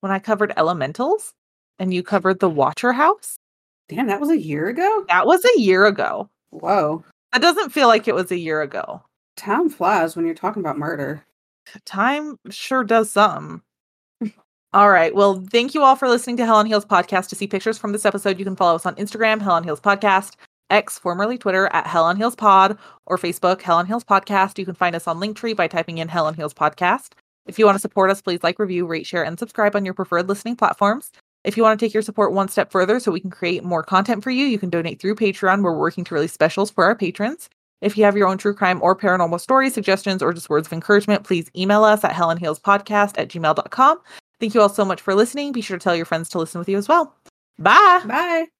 when I covered elementals and you covered the Watcher House? Damn, that was a year ago. That was a year ago. Whoa. That doesn't feel like it was a year ago. time flies when you're talking about murder. Time sure does some. all right. Well, thank you all for listening to Hell on Heels podcast. To see pictures from this episode, you can follow us on Instagram, Hell on Heels podcast, X, formerly Twitter, at Hell on Heels pod, or Facebook, Hell on Heels podcast. You can find us on Linktree by typing in Hell on Heels podcast. If you want to support us, please like, review, rate, share, and subscribe on your preferred listening platforms. If you want to take your support one step further so we can create more content for you, you can donate through Patreon. We're working to release specials for our patrons. If you have your own true crime or paranormal stories, suggestions, or just words of encouragement, please email us at hellonheelspodcast at gmail.com. Thank you all so much for listening. Be sure to tell your friends to listen with you as well. Bye. Bye.